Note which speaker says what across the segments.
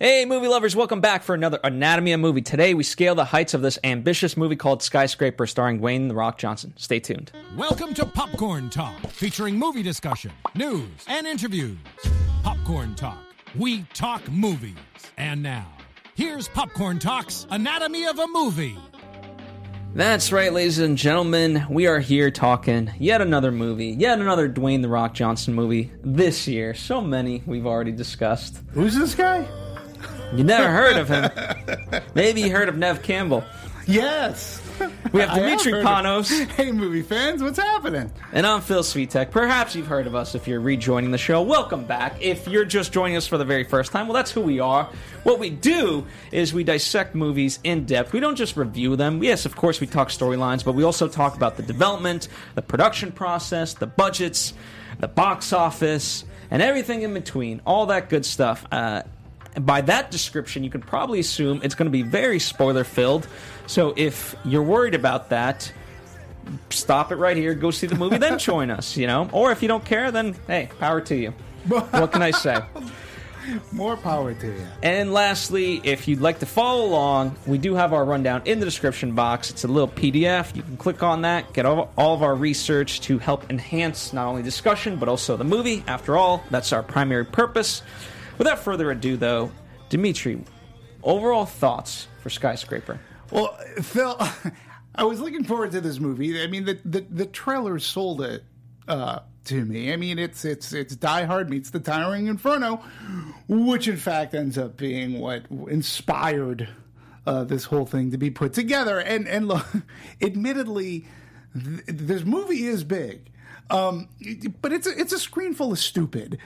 Speaker 1: Hey, movie lovers, welcome back for another Anatomy of a Movie. Today, we scale the heights of this ambitious movie called Skyscraper, starring Dwayne The Rock Johnson. Stay tuned.
Speaker 2: Welcome to Popcorn Talk, featuring movie discussion, news, and interviews. Popcorn Talk, we talk movies. And now, here's Popcorn Talk's Anatomy of a Movie.
Speaker 1: That's right, ladies and gentlemen. We are here talking yet another movie, yet another Dwayne The Rock Johnson movie this year. So many we've already discussed.
Speaker 3: Who's this guy?
Speaker 1: You never heard of him. Maybe you heard of Neve Campbell.
Speaker 3: Yes.
Speaker 1: We have
Speaker 3: I have
Speaker 1: Dimitri
Speaker 3: of-
Speaker 1: Panos.
Speaker 3: Hey, movie fans, what's happening?
Speaker 1: And I'm Phil Svitek. Perhaps you've heard of us if you're rejoining the show. Welcome back. If you're just joining us for the very first time, well, that's who we are. What we do is we dissect movies in depth. We don't just review them. Yes, of course, we talk storylines, but we also talk about the development, the production process, the budgets, the box office, and everything in between. All that good stuff. Uh, by that description, you can probably assume it's going to be very spoiler filled. So if you're worried about that, stop it right here, go see the movie, then join us, you know? Or if you don't care, then hey, power to you. What can I say?
Speaker 3: More power to you.
Speaker 1: And lastly, if you'd like to follow along, we do have our rundown in the description box. It's a little PDF. You can click on that, get all, all of our research to help enhance not only discussion, but also the movie. After all, that's our primary purpose. Without further ado, though, Dimitri, overall thoughts for Skyscraper?
Speaker 3: Well, Phil, I was looking forward to this movie. I mean, the the, the trailer sold it uh, to me. I mean, it's it's it's Die Hard meets the Towering Inferno, which in fact ends up being what inspired uh, this whole thing to be put together. And and look, admittedly, th- this movie is big, um, but it's a, it's a screen full of stupid.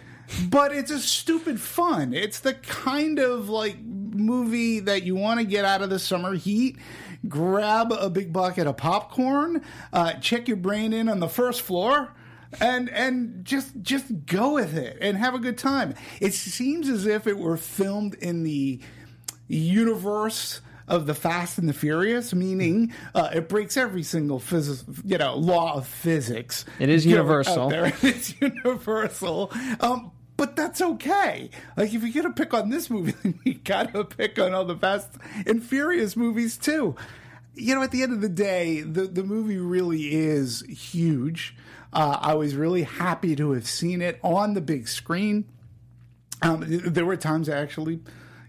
Speaker 3: But it's a stupid fun. It's the kind of like movie that you want to get out of the summer heat. Grab a big bucket of popcorn, uh, check your brain in on the first floor, and and just just go with it and have a good time. It seems as if it were filmed in the universe of the Fast and the Furious, meaning uh, it breaks every single physics, you know, law of physics.
Speaker 1: It is universal.
Speaker 3: It's universal. Um, but that's okay. Like if you're gonna pick on this movie, you gotta pick on all the Fast and Furious movies too. You know, at the end of the day, the the movie really is huge. Uh, I was really happy to have seen it on the big screen. Um, there were times I actually,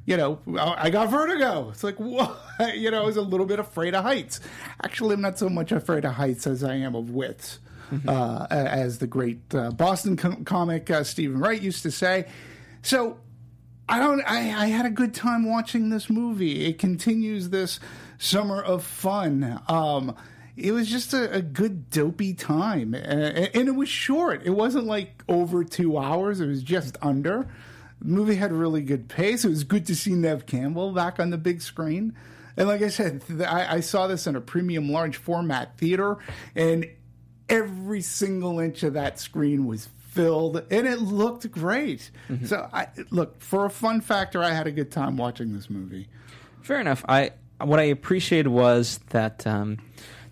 Speaker 3: you know, I got vertigo. It's like, whoa, you know, I was a little bit afraid of heights. Actually, I'm not so much afraid of heights as I am of widths, uh, as the great uh, Boston com- comic uh, Steven Wright used to say. So I don't. I, I had a good time watching this movie. It continues this summer of fun. Um, it was just a, a good dopey time, uh, and it was short. It wasn't like over two hours. It was just under. The movie had a really good pace. It was good to see Neve Campbell back on the big screen. And like I said, I, I saw this in a premium large format theater, and every single inch of that screen was filled, and it looked great. So, I look for a fun factor. I had a good time watching this movie.
Speaker 1: Fair enough. I what I appreciated was that um,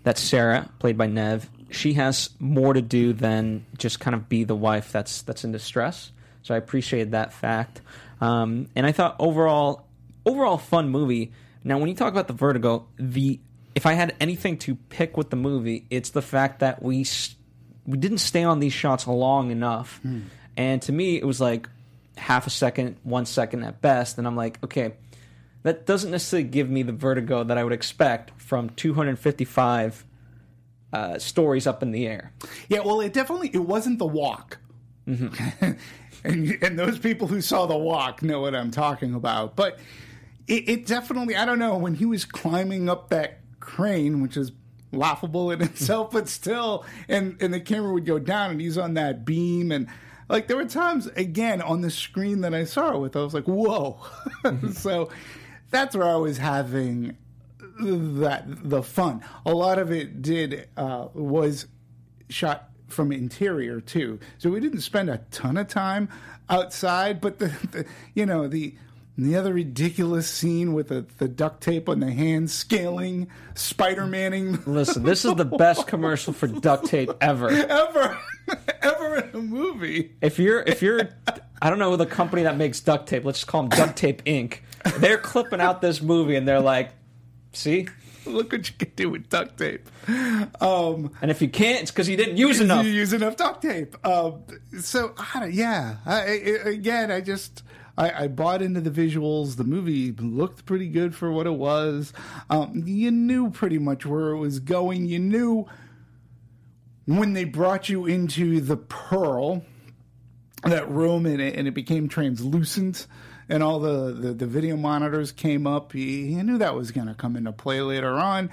Speaker 1: that Sarah, played by Neve, she has more to do than just kind of be the wife that's that's in distress. So I appreciated that fact. Um, and I thought overall, overall fun movie. Now, when you talk about the Vertigo, the if I had anything to pick with the movie, it's the fact that we we didn't stay on these shots long enough. And to me, it was like half a second, one second at best. And I'm like, okay, that doesn't necessarily give me the vertigo that I would expect from 255 uh, stories up in the air.
Speaker 3: Yeah, well, it definitely it wasn't the walk. and and those people who saw the walk know what I'm talking about. But it, it definitely I don't know when he was climbing up that crane, which is laughable in itself, but still, and and the camera would go down, and he's on that beam, and like there were times again on the screen that I saw it with, I was like, whoa. so that's where I was having that the fun. A lot of it did uh, was shot from interior too, so we didn't spend a ton of time outside. But the, the you know the the other ridiculous scene with the, the duct tape on the hand scaling Spider Manning.
Speaker 1: Listen, this is the best commercial for duct tape ever.
Speaker 3: ever ever in a movie.
Speaker 1: If you're if you're I don't know the company that makes duct tape, let's just call them Duct Tape Inc. They're clipping out this movie and they're like, see?
Speaker 3: Look what you can do with duct tape. Um,
Speaker 1: And if you can't, it's because you didn't use enough.
Speaker 3: You use enough duct tape. Um, so I don't, yeah. I, I, again, I just I, I bought into the visuals. The movie looked pretty good for what it was. Um, you knew pretty much where it was going. You knew when they brought you into the Pearl, that room, and it, and it became translucent. And all the, the, the video monitors came up. You, you knew that was going to come into play later on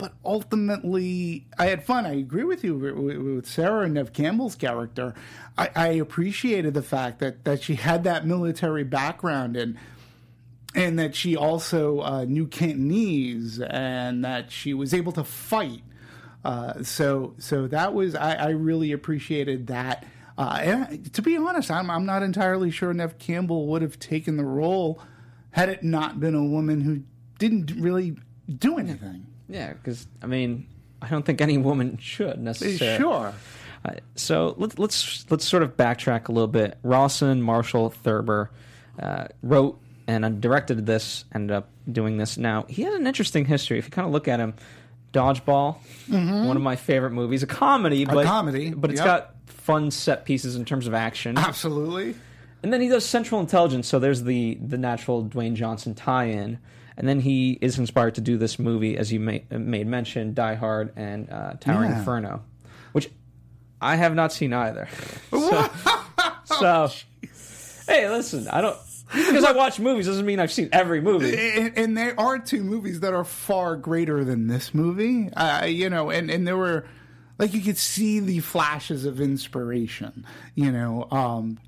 Speaker 3: but ultimately, I had fun. I agree with you with Sarah and Neve Campbell's character. I, I appreciated the fact that, that she had that military background and and that she also uh, knew Cantonese and that she was able to fight. Uh, so so that was I, I really appreciated that. Uh, and to be honest, I'm I'm not entirely sure Neve Campbell would have taken the role had it not been a woman who didn't really do anything.
Speaker 1: Yeah, because I mean, I don't think any woman should necessarily.
Speaker 3: Sure.
Speaker 1: Uh, so let's let's let's sort of backtrack a little bit. Rawson Marshall Thurber uh, wrote and directed this. Ended up doing this. Now he had an interesting history. If you kind of look at him, Dodgeball, one of my favorite movies, a comedy, but
Speaker 3: comedy,
Speaker 1: but it's
Speaker 3: yep.
Speaker 1: got fun set pieces in terms of action.
Speaker 3: Absolutely.
Speaker 1: And then he does Central Intelligence. So there's the the natural Dwayne Johnson tie-in. And then he is inspired to do this movie, as you may, made mention, Die Hard and uh, Towering
Speaker 3: Yeah.
Speaker 1: Inferno, which I have not seen either. so, so hey, listen, I don't because I watch movies doesn't mean I've seen every movie.
Speaker 3: and, and there are two movies that are far greater than this movie. Uh, you know, and and there were like you could see the flashes of inspiration. You know, um,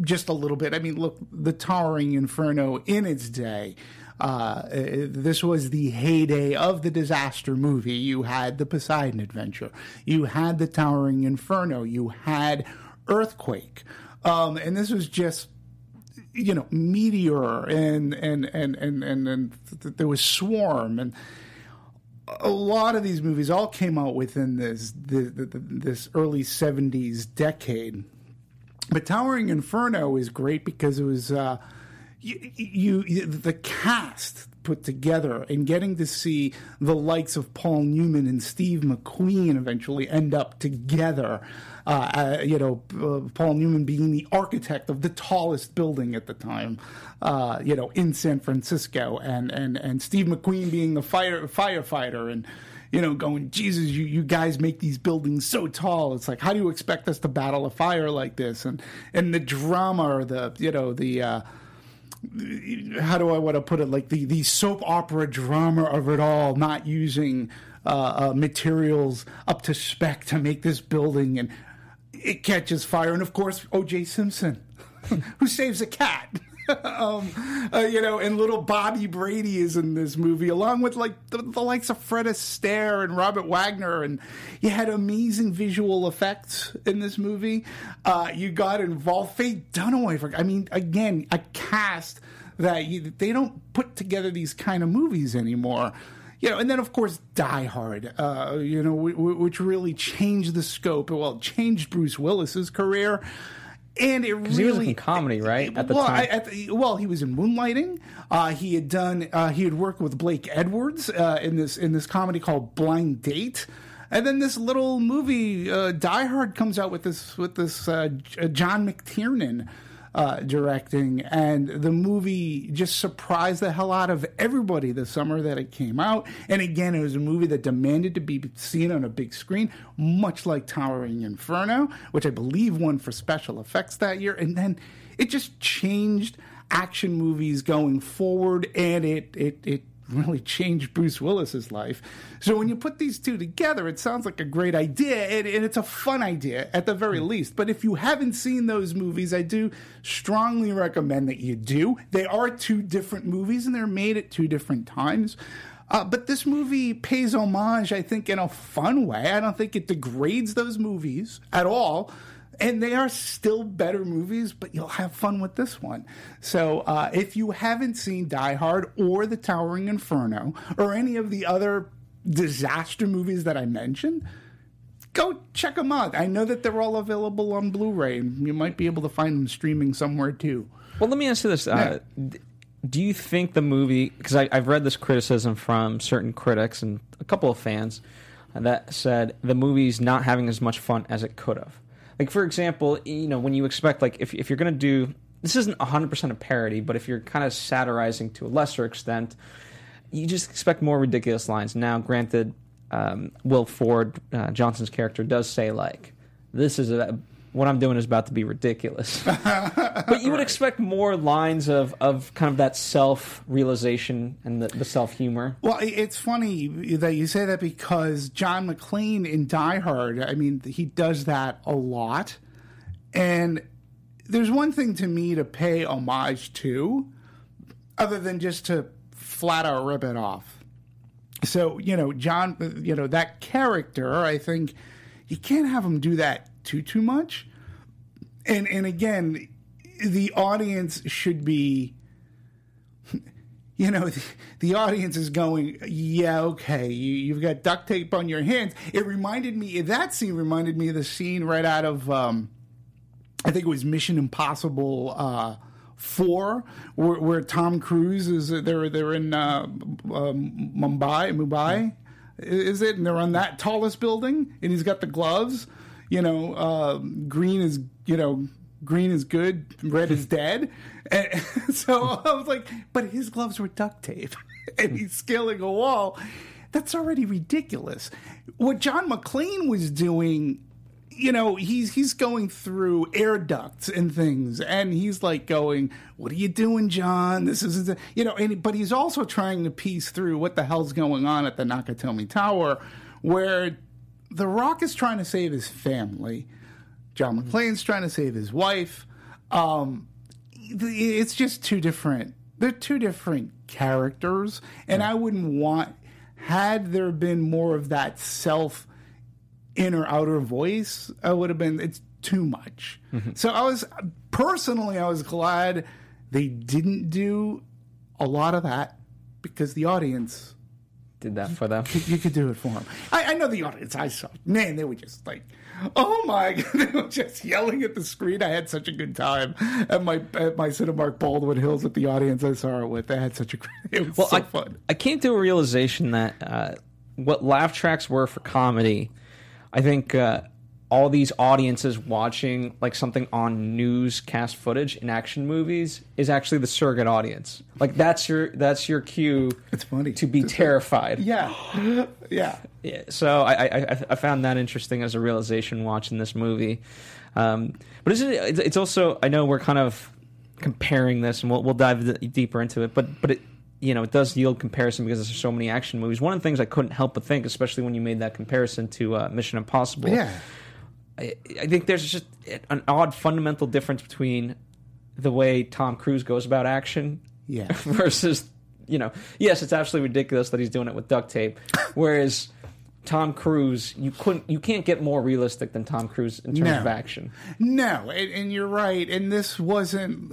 Speaker 3: just a little bit. I mean, look, the Towering Inferno in its day. Uh, this was the heyday of the disaster movie. You had the Poseidon Adventure, you had the Towering Inferno, you had Earthquake, um, and this was just you know meteor and and and and and, and th- there was swarm and a lot of these movies all came out within this the, this early 70s decade. But towering inferno is great because it was uh you, you, the cast put together and getting to see the likes of Paul Newman and Steve McQueen eventually end up together. Uh, uh, you know, uh, Paul Newman being the architect of the tallest building at the time, uh, you know, in San Francisco, and and and Steve McQueen being the fire firefighter and. You know, going, Jesus, you, you guys make these buildings so tall. It's like, how do you expect us to battle a fire like this? And and the drama or the you know the uh, how do I want to put it? Like the, the soap opera drama of it all, not using uh, uh, materials up to spec to make this building, and it catches fire. And of course, O.J. Simpson, who saves a cat. um, uh, you know, and little Bobby Brady is in this movie, along with like the, the likes of Fred Astaire and Robert Wagner, and you had amazing visual effects in this movie. Uh, you got involved, Faye Dunaway. For, I mean, again, a cast that you, they don't put together these kind of movies anymore. You know, and then of course Die Hard, uh, you know, w- w- which really changed the scope. Well, changed Bruce Willis's career. And it really
Speaker 1: he was in comedy, right, at the
Speaker 3: well,
Speaker 1: time?
Speaker 3: I- at the- well, he was in Moonlighting. Uh, he had done. Uh, he had worked with Blake Edwards uh, in this in this comedy called Blind Date. And then this little movie, uh, Die Hard, comes out with this with this uh, John McTiernan uh, directing, and the movie just surprised the hell out of everybody the summer that it came out. And again, it was a movie that demanded to be seen on a big screen, much like Towering Inferno, which I believe won for special effects that year. And then it just changed action movies going forward, and it it it really changed Bruce Willis's life. So when you put these two together, it sounds like a great idea, and, and, it's a fun idea at the very least. But if you haven't seen those movies, I do strongly recommend that you do. They are two different movies, and they're made at two different times. Uh, but this movie pays homage, I think, in a fun way. I don't think it degrades those movies at all and they are still better movies, but you'll have fun with this one. So uh, if you haven't seen Die Hard or The Towering Inferno or any of the other disaster movies that I mentioned, go check them out. I know that they're all available on Blu-ray, and you might be able to find them streaming somewhere too.
Speaker 1: Well, let me ask you this: uh, Do you think the movie? Because I've read this criticism from certain critics and a couple of fans that said the movie's not having as much fun as it could have. Like for example, you know, when you expect like if if you're going to do this isn't 100% a parody, but if you're kind of satirizing to a lesser extent, you just expect more ridiculous lines. Now, granted, um, Will Ford, uh, Johnson's character, does say like, "This is a what I'm doing is about to be ridiculous. but you would expect more lines of, of kind of that self realization and the, the self humor.
Speaker 3: Well, it's funny that you say that because John McClane in Die Hard, I mean, he does that a lot. And there's one thing to me to pay homage to, other than just to flat out rip it off. So, you know, John, you know, that character, I think you can't have him do that too too much. And and again, the audience should be you know, the, the, audience is going, yeah, okay, you, have got duct tape on your hands. It reminded me, that scene reminded me of the scene right out of, um, I think it was Mission Impossible uh, 4, where, where, Tom Cruise is, they're, they're in uh, um, Mumbai, Mumbai, is it? And they're on that tallest building, and he's got the gloves you know, uh, green is, you know, green is good, red is dead. And so I was like, but his gloves were duct tape and he's scaling a wall. That's already ridiculous. What John McClane was doing, you know, he's he's going through air ducts and things, and he's like going, "What are you doing, John? This is, you know," and but he's also trying to piece through what the hell's going on at the Nakatomi Tower, where the Rock is trying to save his family. John McClane's trying to save his wife. Um, it's just two different. They're two different characters, and I wouldn't want had there been more of that self inner outer voice. I would have been. It's too much. Mm-hmm. So I was personally, I was glad they didn't do a lot of that because the audience
Speaker 1: did that for them.
Speaker 3: You could do it for them. I, I know the audience. I saw. Man, they were just like, oh my! God. they were just yelling at the screen. I had such a good time at my at my Cinemark Baldwin Hills with the audience I saw it with. They had such a great. It was well, so
Speaker 1: I,
Speaker 3: fun.
Speaker 1: I came to a realization that uh, what laugh tracks were for comedy, I think. Uh, all these audiences watching like something on newscast footage in action movies is actually the surrogate audience. Like that's your that's your cue.
Speaker 3: It's funny
Speaker 1: to be terrified.
Speaker 3: Yeah, yeah.
Speaker 1: Yeah. So I, I I found that interesting as a realization watching this movie. Um, but it's it's also I know we're kind of comparing this, and we'll we'll dive deeper into it. But but it you know, it does yield comparison because there's so many action movies. One of the things I couldn't help but think, especially when you made that comparison to uh, Mission Impossible,
Speaker 3: yeah.
Speaker 1: I, I think there's just an odd fundamental difference between the way Tom Cruise goes about action
Speaker 3: yeah.
Speaker 1: versus you know yes it's absolutely ridiculous that he's doing it with duct tape whereas Tom Cruise you couldn't you can't get more realistic than Tom Cruise in terms no. of action
Speaker 3: no and, and, you're right and this wasn't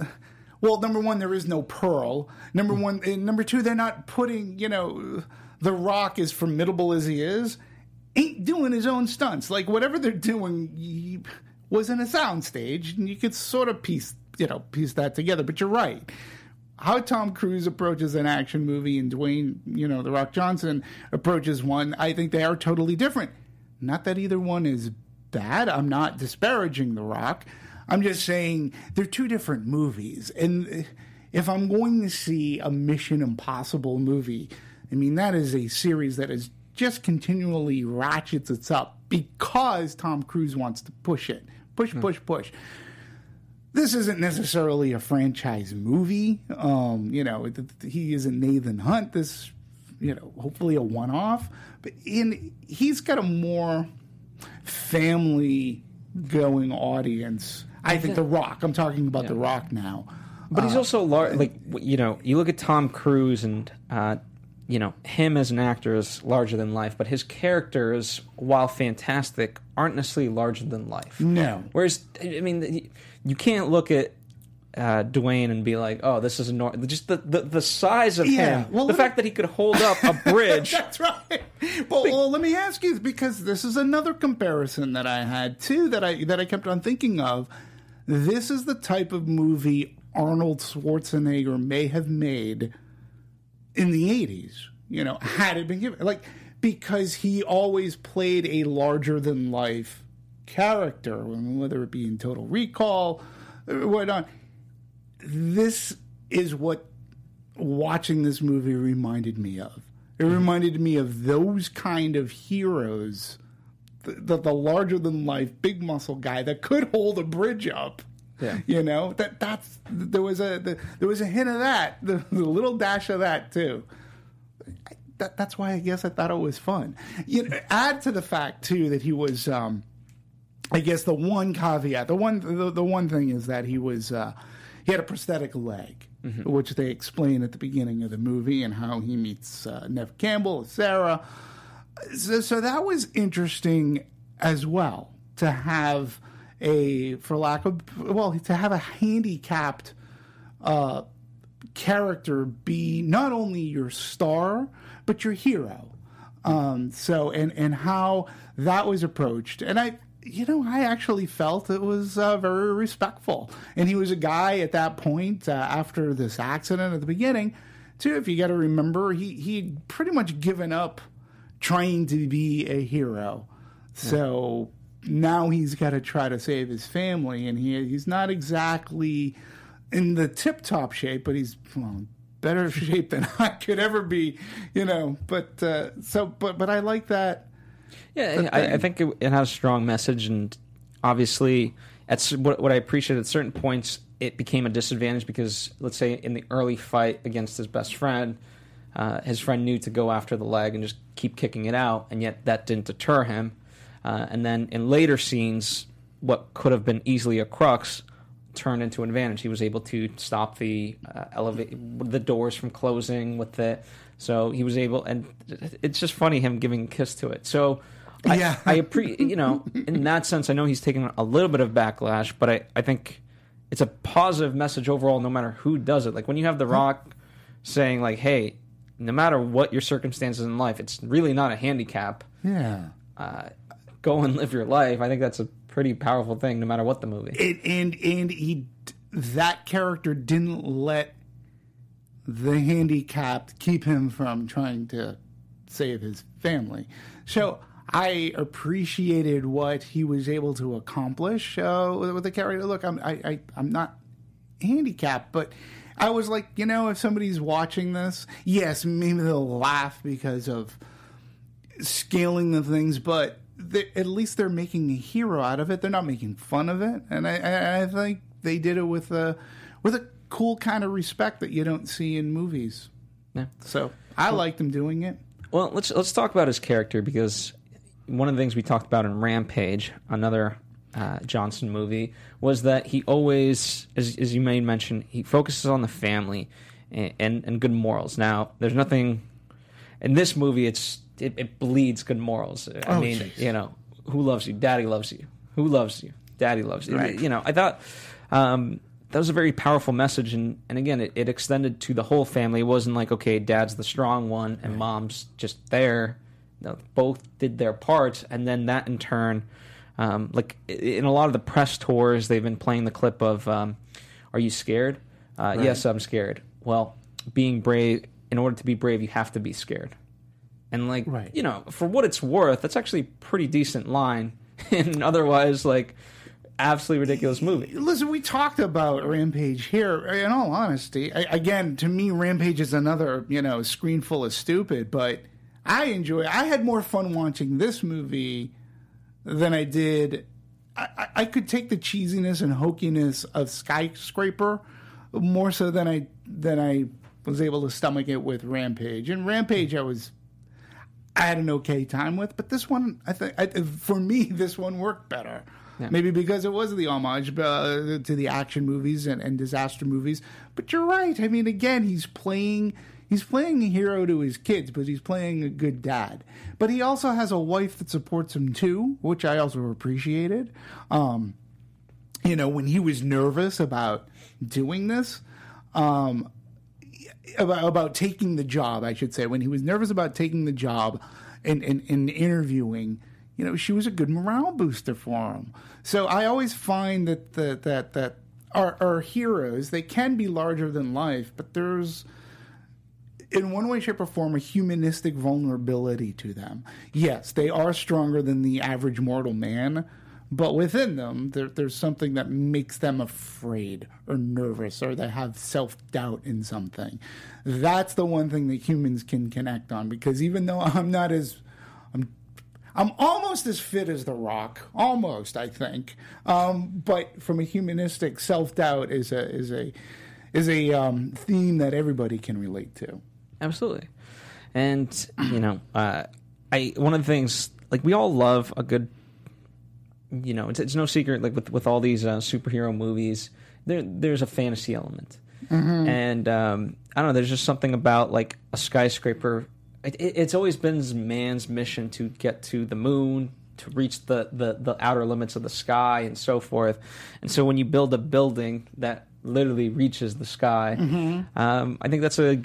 Speaker 3: well number one there is no pearl number hmm. one and number two they're not putting you know the rock as formidable as he is ain't doing his own stunts. Like whatever they're doing was in a soundstage, and you could sort of piece you know piece that together. But you're right. How Tom Cruise approaches an action movie and Dwayne, you know, The Rock Johnson approaches one, I think they are totally different. Not that either one is bad. I'm not disparaging The Rock. I'm just saying they're two different movies. And if I'm going to see a Mission Impossible movie, I mean, that is a series that is just continually ratchets it up because Tom Cruise wants to push it. Push, hmm. push, push. This isn't necessarily a franchise movie. Um, you know, he isn't Nathan Hunt. This you know, hopefully a one off. But in he's got a more family going audience. I think The Rock. I'm talking about The Rock now.
Speaker 1: But he's also lar- like you know you look at Tom Cruise and uh, you know him as an actor is larger than life, but his characters, while fantastic, aren't necessarily larger than life.
Speaker 3: No.
Speaker 1: Whereas I mean, you can't look at uh, Dwayne and be like, "Oh, this is a nor-. just the, the the size of
Speaker 3: Yeah,
Speaker 1: him,
Speaker 3: well,
Speaker 1: the fact that he could hold up a bridge."
Speaker 3: That's right. But well, let me ask you because this is another comparison that I had too that I that I kept on thinking of. This is the type of movie Arnold Schwarzenegger may have made in the 80s, you know, had it been given like because he always played a larger than life character, whether it be in Total Recall or whatnot. This is what watching this movie reminded me of. It mm-hmm. reminded me of those kind of heroes, the, the, the larger than life, big muscle guy that could hold a bridge up.
Speaker 1: Yeah.
Speaker 3: You know that that's there was a the, there was a hint of that, the, the little dash of that too. That, that's why I guess I thought it was fun. You know, add to the fact too that he was, um, I guess the one caveat, the one the, the one thing is that he was uh, he had a prosthetic leg, which they explain at the beginning of the movie, and how he meets uh, Neve Campbell, Sarah. So, so that was interesting as well to have a, for lack of well, to have a handicapped uh, character be not only your star but your hero. Um, so and and how that was approached, and I, you know, I actually felt it was uh, very respectful. And he was a guy at that point uh, after this accident at the beginning, too. If you got to remember, he he'd pretty much given up trying to be a hero. So now he's got to try to save his family, and he he's not exactly in the tip top shape, but he's well, better shape than I could ever be, you know. But uh, so, but but I like that.
Speaker 1: Yeah, I, I think it, it has a strong message, and obviously, at what, what I appreciate at certain points, it became a disadvantage because, let's say, in the early fight against his best friend, uh, his friend knew to go after the leg and just keep kicking it out, and yet that didn't deter him. Uh, and then in later scenes, what could have been easily a crux turned into an advantage. He was able to stop the uh, elevate the doors from closing with it. So he was able, and it's just funny him giving a kiss to it. So I,
Speaker 3: Yeah.
Speaker 1: I appreciate, you know, in that sense, I know he's taking a little bit of backlash, but I, I think it's a positive message overall, no matter who does it. Like when you have The Rock saying, like, hey, no matter what your circumstances in life, it's really not a handicap.
Speaker 3: Yeah.
Speaker 1: Uh, go and live your life. I think that's a pretty powerful thing, no matter what the movie.
Speaker 3: It, and and he that character didn't let the handicapped keep him from trying to save his family. So I appreciated what he was able to accomplish uh, with the character. Look, I'm I, I I'm not handicapped, but I was like, you know, if somebody's watching this, yes, maybe they'll laugh because of scaling the things, but at least they're making a hero out of it. They're not making fun of it, and I, I, I think they did it with a with a cool kind of respect that you don't see in movies.
Speaker 1: Yeah.
Speaker 3: So I liked him doing it.
Speaker 1: Well, let's let's talk about his character because one of the things we talked about in Rampage, another uh, Johnson movie, was that he always, as, as you may mention, he focuses on the family and, and, and good morals. Now, there's nothing in this movie. It's it, it bleeds good morals. I
Speaker 3: Oh,
Speaker 1: mean,
Speaker 3: jeez.
Speaker 1: you know, who loves you? Daddy loves you. Who loves you? Daddy loves you.
Speaker 3: Right.
Speaker 1: You know, I thought. Um, that was a very powerful message, and, and again, it, it extended to the whole family. It wasn't like, okay, dad's the strong one and mom's just there. No, both did their parts, and then that in turn, um, like in a lot of the press tours, they've been playing the clip of, um, "Are you scared?" Uh, Yes, I'm scared. Well, being brave. In order to be brave, you have to be scared. And like,
Speaker 3: Right.
Speaker 1: you know, for what it's worth, that's actually a pretty decent line. and otherwise, like, absolutely ridiculous movie.
Speaker 3: Listen, we talked about Rampage here. Uh, in all honesty, I, again, to me, Rampage is another you know screen full of stupid. But I enjoy. I had more fun watching this movie than I did. I, I- I could take the cheesiness and hokiness of Skyscraper more so than I than I was able to stomach it with Rampage, and Rampage I was I had an okay time with, but this one I think I, for me this one worked better.
Speaker 1: Yeah.
Speaker 3: Maybe because it was the homage uh, to the action movies and, and disaster movies. But you're right. I mean, again, he's playing he's playing a hero to his kids, but he's playing a good dad. But he also has a wife that supports him too, which I also appreciated. Um, you know, when he was nervous about doing this, um, about, about taking the job, I should say, when he was nervous about taking the job and, and, and interviewing, you know, she was a good morale booster for him. So I always find that the, that that our, our heroes they can be larger than life, but there's in one way, shape, or form a humanistic vulnerability to them. Yes, they are stronger than the average mortal man, but within them, there, there's something that makes them afraid or nervous or they have self doubt in something. That's the one thing that humans can connect on because even though I'm not as I'm I'm almost as fit as The Rock, almost I think. Um, but from a humanistic self doubt is a is a is a um, theme that everybody can relate to.
Speaker 1: Absolutely. And you know, uh, I one of the things like we all love a good, you know, it's, it's no secret like with with all these uh, superhero movies, there there's a fantasy element, and um, I don't know. There's just something about like a skyscraper. It, it, it's always been man's mission to get to the moon, to reach the, the the outer limits of the sky, and so forth. And so when you build a building that literally reaches the sky, um, I think that's a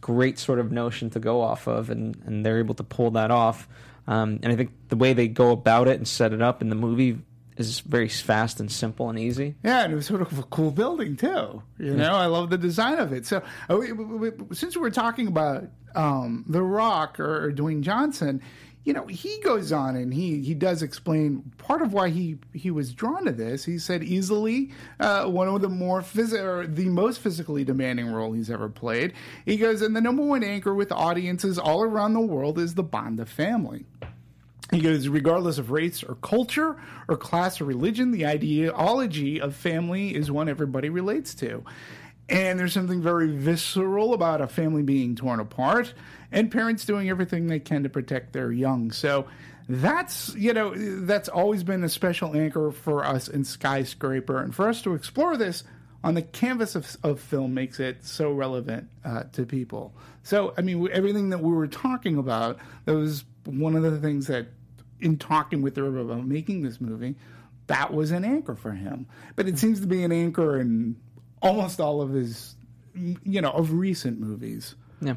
Speaker 1: great sort of notion to go off of, and, and they're able to pull that off. Um, and I think the way they go about it and set it up in the movie is very fast and simple and easy.
Speaker 3: Yeah, and it was sort of a cool building too. You know, I love the design of it. So, uh, we, we, we, since we're talking about um, The Rock or, or Dwayne Johnson, you know, he goes on and he he does explain part of why he he was drawn to this. He said easily uh, one of the more phys- or the most physically demanding role he's ever played. He goes, and the number one anchor with audiences all around the world is the bond of family. He goes, regardless of race or culture or class or religion, the ideology of family is one everybody relates to. And there's something very visceral about a family being torn apart and parents doing everything they can to protect their young. So that's, you know, that's always been a special anchor for us in Skyscraper. And for us to explore this on the canvas of, of film makes it so relevant uh, to people. So, I mean, everything that we were talking about, that was one of the things that, in talking with her about making this movie, that was an anchor for him. But it seems to be an anchor in almost all of his, you know, of recent movies.
Speaker 1: Yeah.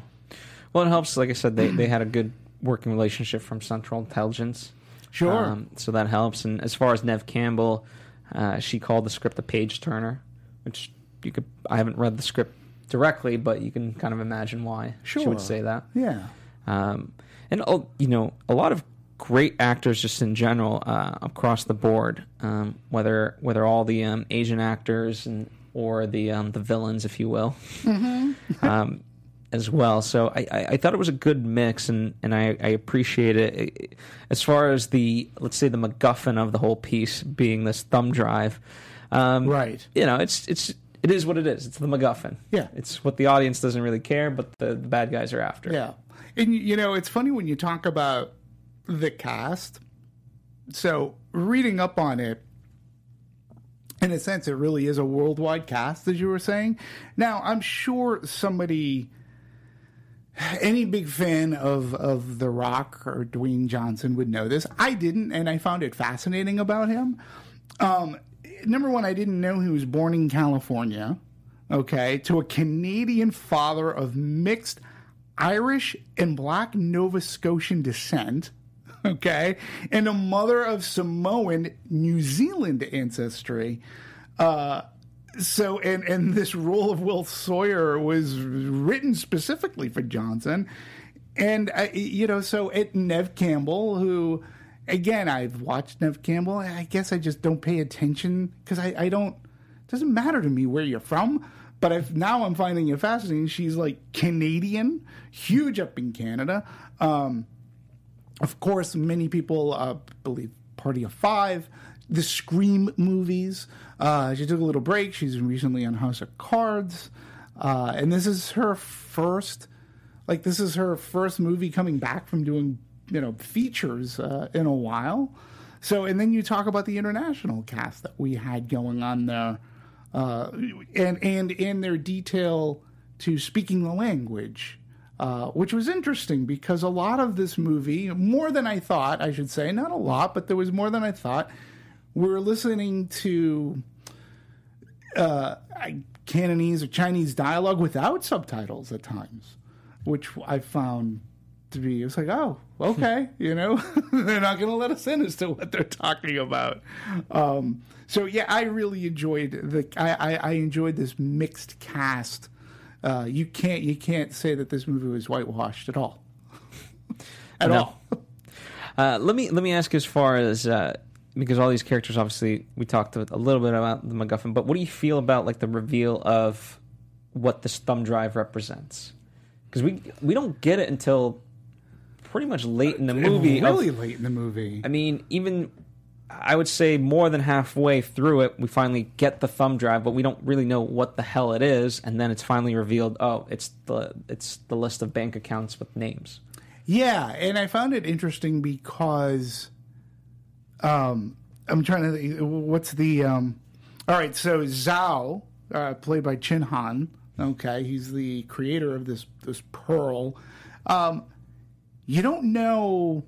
Speaker 1: Well, it helps. Like I said, they, they had a good working relationship from Central Intelligence.
Speaker 3: Sure.
Speaker 1: Um, so that helps. And as far as Neve Campbell, uh, she called the script a page turner, which you could. I haven't read the script directly, but you can kind of imagine why
Speaker 3: sure.
Speaker 1: she would say that.
Speaker 3: Yeah.
Speaker 1: Um, and oh, you know, a lot of great actors just in general uh, across the board. Um, whether whether all the um, Asian actors and or the um, the villains, if you will, um, as well. So I, I, I thought it was a good mix, and and I, I appreciate it. As far as the let's say the MacGuffin of the whole piece being this thumb drive, um,
Speaker 3: Right.
Speaker 1: You know, it's it's. It is what it is. It's the MacGuffin.
Speaker 3: Yeah.
Speaker 1: It's what the audience doesn't really care, but the, the bad guys are after.
Speaker 3: Yeah. And you know, it's funny when you talk about the cast. So, reading up on it, in a sense, it really is a worldwide cast, as you were saying. Now, I'm sure somebody, any big fan of, of The Rock or Dwayne Johnson would know this. I didn't, and I found it fascinating about him. Um, number one, I didn't know he was born in California, okay, to a Canadian father of mixed Irish and black Nova Scotian descent, okay, and a mother of Samoan New Zealand ancestry. Uh, so, and and this role of Will Sawyer was written specifically for Johnson, and uh, you know, so it Neve Campbell, who again I've watched Neve Campbell. I guess I just don't pay attention because I, I don't. Doesn't matter to me where you're from. But if now I'm finding it fascinating. She's like Canadian, huge up in Canada. Um, of course, many people uh, believe Party of Five, the Scream movies. Uh, she took a little break. She's recently on House of Cards. uh, and this is her first, like this is her first movie coming back from doing you know features uh, in a while. So, and then you talk about the international cast that we had going on there, uh, and and in their detail to speaking the language, uh, which was interesting because a lot of this movie, more than I thought, I should say, not a lot, but there was more than I thought. We are listening to uh, Cantonese or Chinese dialogue without subtitles at times, which I found to be. It's like, oh, okay, you know, they're not going to let us in as to what they're talking about. Um, so yeah, I really enjoyed the. I, I, I enjoyed this mixed cast. Uh, you can't you can't say that this movie was whitewashed at all. at
Speaker 1: No.
Speaker 3: all.
Speaker 1: Uh, let me let me ask as far as uh, because all these characters obviously we talked a, little bit about the MacGuffin, but what do you feel about like the reveal of what this thumb drive represents? Because we we don't get it until pretty much late in the movie. of-
Speaker 3: really late in the movie.
Speaker 1: I mean, even I would say more than halfway through it, we finally get the thumb drive, but we don't really know what the hell it is, and then it's finally revealed. Oh, it's the it's the list of bank accounts with names.
Speaker 3: Yeah, and I found it interesting because um I'm trying to what's the um all right, so Zhao, uh, played by Chin Han, okay, he's the creator of this this pearl. Um you don't know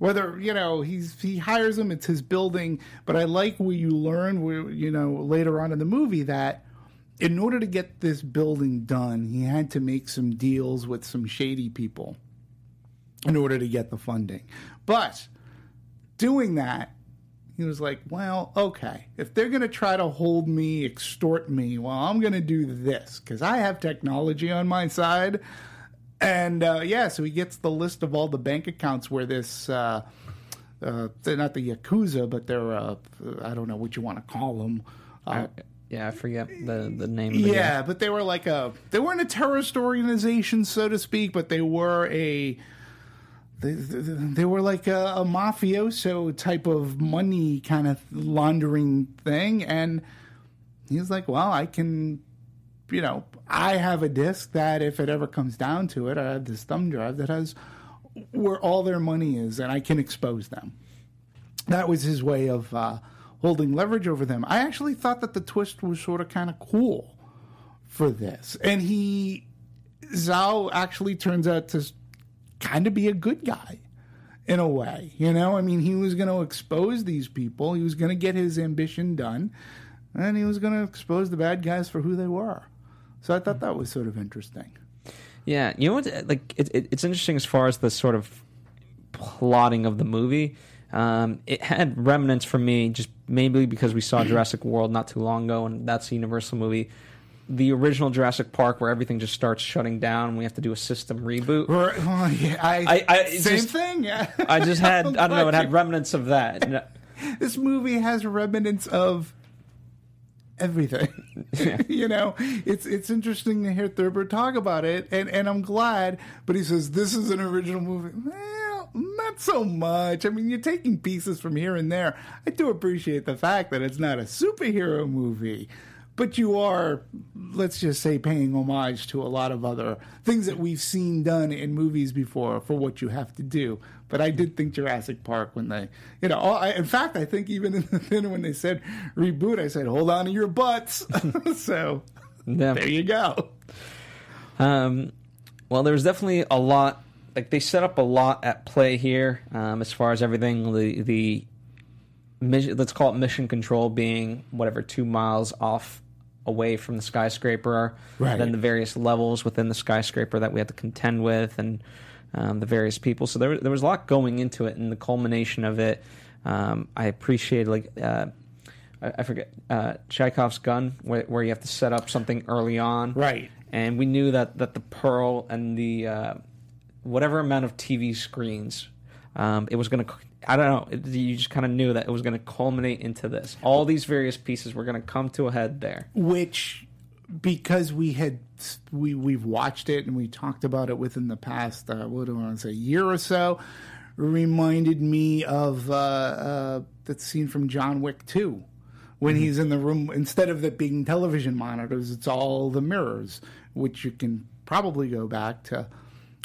Speaker 3: whether you know he's he hires him it's his building but i like what you learn you know later on in the movie that in order to get this building done he had to make some deals with some shady people in order to get the funding. But doing that, he was like, well, okay, if they're going to try to hold me, extort me, well, I'm going to do this because I have technology on my side. And uh, yeah, so he gets the list of all the bank accounts where this, uh, uh, they're not the Yakuza, but they're, uh, I don't know what you want to call them. Uh,
Speaker 1: Yeah, I forget the the name. Of the
Speaker 3: yeah,
Speaker 1: guy.
Speaker 3: but they were like a they weren't a terrorist organization, so to speak, but they were a they, they, they were like a, a mafioso type of money kind of laundering thing, and he's like, "Well, I can." You know, I have a disc that if it ever comes down to it, I have this thumb drive that has where all their money is, and I can expose them that was his way of uh, holding leverage over them. I actually thought that the twist was sort of kind of cool for this, and he Zhao actually turns out to kind of be a good guy in a way. You know, I mean, he was going to expose these people. He was going to get his ambition done, and he was going to expose the bad guys for who they were. So I thought that was sort of interesting.
Speaker 1: Yeah, you know what? Like, it, it, it's interesting as far as the sort of plotting of the movie. Um, it had remnants for me, just maybe because we saw Jurassic World not too long ago, and that's a Universal movie. The original Jurassic Park, where everything just starts shutting down, and we have to do a system reboot.
Speaker 3: Or, well, yeah, I,
Speaker 1: I- I-
Speaker 3: same
Speaker 1: just-
Speaker 3: thing. Yeah.
Speaker 1: I just had, I don't know, it had remnants of that.
Speaker 3: This movie has remnants of everything. you know, it's it's interesting to hear Thurber talk about it, and and I'm glad. But he says this is an original movie. Well, not so much. I mean, you're taking pieces from here and there. I do appreciate the fact that it's not a superhero movie. But you are, let's just say, paying homage to a lot of other things that we've seen done in movies before for what you have to do. But I did think Jurassic Park when they, you know, I, in fact, I think even in the theater when they said reboot, I said, hold on to your butts. so
Speaker 1: yeah.
Speaker 3: there you go.
Speaker 1: Um, well, there was definitely a lot. Like they set up a lot at play here, um, as far as everything. The the mission, let's call it mission control, being whatever two miles off away from the skyscraper.
Speaker 3: Right.
Speaker 1: Then the various levels within the skyscraper that we had to contend with, and um, the various people. So there there was a lot going into it, and the culmination of it. Um, I appreciate like. Uh, I I forget uh, Chekhov's gun, where, where you have to set up something early on,
Speaker 3: Right.
Speaker 1: and we knew that that the pearl and the uh, whatever amount of TV screens um, it was going to. I don't know. It, you just kind of knew that it was going to culminate into this. All these various pieces were going to come to a head there.
Speaker 3: which because we had we we've watched it and we talked about it within the past uh, what do I want to say year or so reminded me of uh, uh, that scene from John Wick 2 when he's in the room instead of it being television monitors it's all the mirrors which you can probably go back to.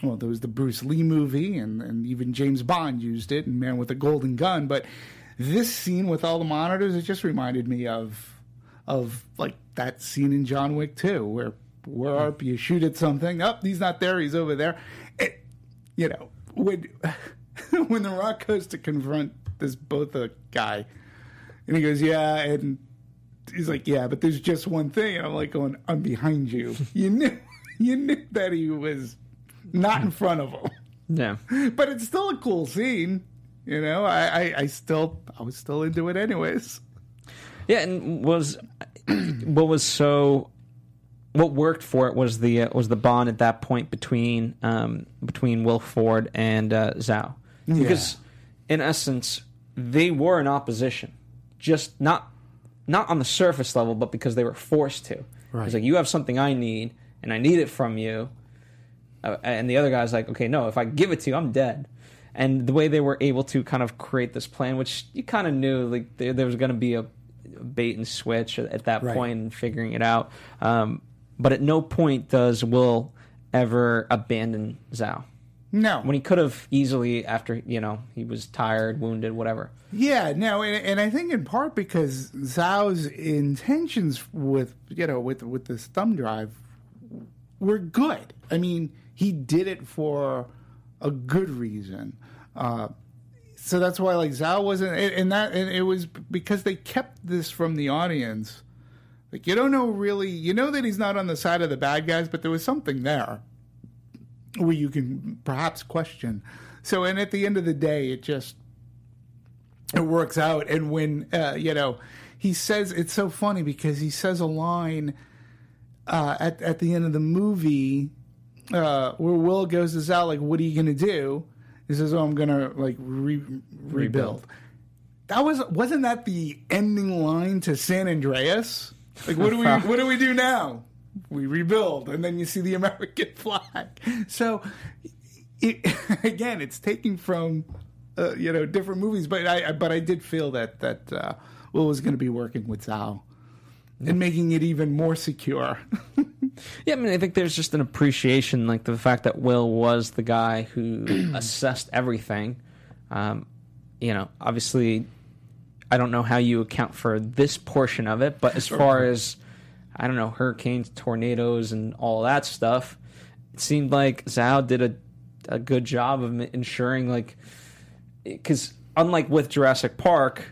Speaker 3: Well, there was the Bruce Lee movie, and, and even James Bond used it, and Man with a Golden Gun. But this scene with all the monitors, it just reminded me of of like that scene in John Wick 2, where where are you shoot at something, up oh, he's not there, he's over there. It, you know, when when the Rock goes to confront this Botha guy, and he goes, "Yeah," and he's like, "Yeah, but there's just one thing," and I'm like, "Going, I'm behind you." You knew, you knew that he was not in front of him.
Speaker 1: Yeah,
Speaker 3: but it's still a cool scene. You know, I, I, I still, I was still into it anyways.
Speaker 1: Yeah, and was what was so what worked for it was the uh, was the bond at that point between um, between Will Ford and uh, Zhao because yeah. in essence they were in opposition, just not not on the surface level, but because they were forced to. Right. It's like you have something I need, and I need it from you, uh, and the other guy's like, okay, no, if I give it to you, I'm dead. And the way they were able to kind of create this plan, which you kind of knew, like there, there was going to be a bait and switch at, that right. point and figuring it out. Um, but at no point does Will ever abandon Zhao.
Speaker 3: No,
Speaker 1: when he could have easily after you know he was tired, wounded, whatever.
Speaker 3: Yeah, no, and, and I think in part because Zhao's intentions with you know with with this thumb drive were good. I mean, he did it for a good reason. Uh, so that's why like Zhao wasn't, and that and it was because they kept this from the audience. Like you don't know really, you know that he's not on the side of the bad guys, but there was something there where you can perhaps question. So, and at the end of the day, it just it works out. And when uh, you know he says, it's so funny because he says a line uh, at at the end of the movie uh, where Will goes to Zhao, like, "What are you going to do?" He says, "Oh, I'm gonna like re- rebuild. rebuild." That was wasn't that the ending line to San Andreas? Like, what do we what do we do now? We rebuild, and then you see the American flag. So, it, again, it's taking from uh, you know different movies, but I, I, but I did feel that that uh, Will was going to be working with Zhao and making it even more secure.
Speaker 1: yeah, I mean, I think there's just an appreciation, like the fact that Will was the guy who assessed everything. Um, you know, obviously, I don't know how you account for this portion of it, but as far as I don't know, hurricanes, tornadoes, and all that stuff, it seemed like Zhao did a a good job of ensuring, like, because unlike with Jurassic Park,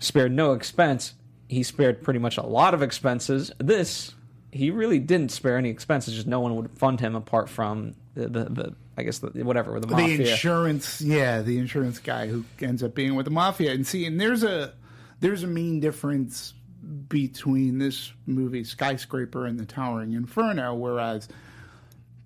Speaker 1: spared no expense he spared pretty much a lot of expenses. This he really didn't spare any expenses. Just no one would fund him apart from the, the, the I guess the, whatever with the mafia.
Speaker 3: The insurance, yeah, the insurance guy who ends up being with the mafia. And see, and there's a there's a main difference between this movie Skyscraper and the Towering Inferno, whereas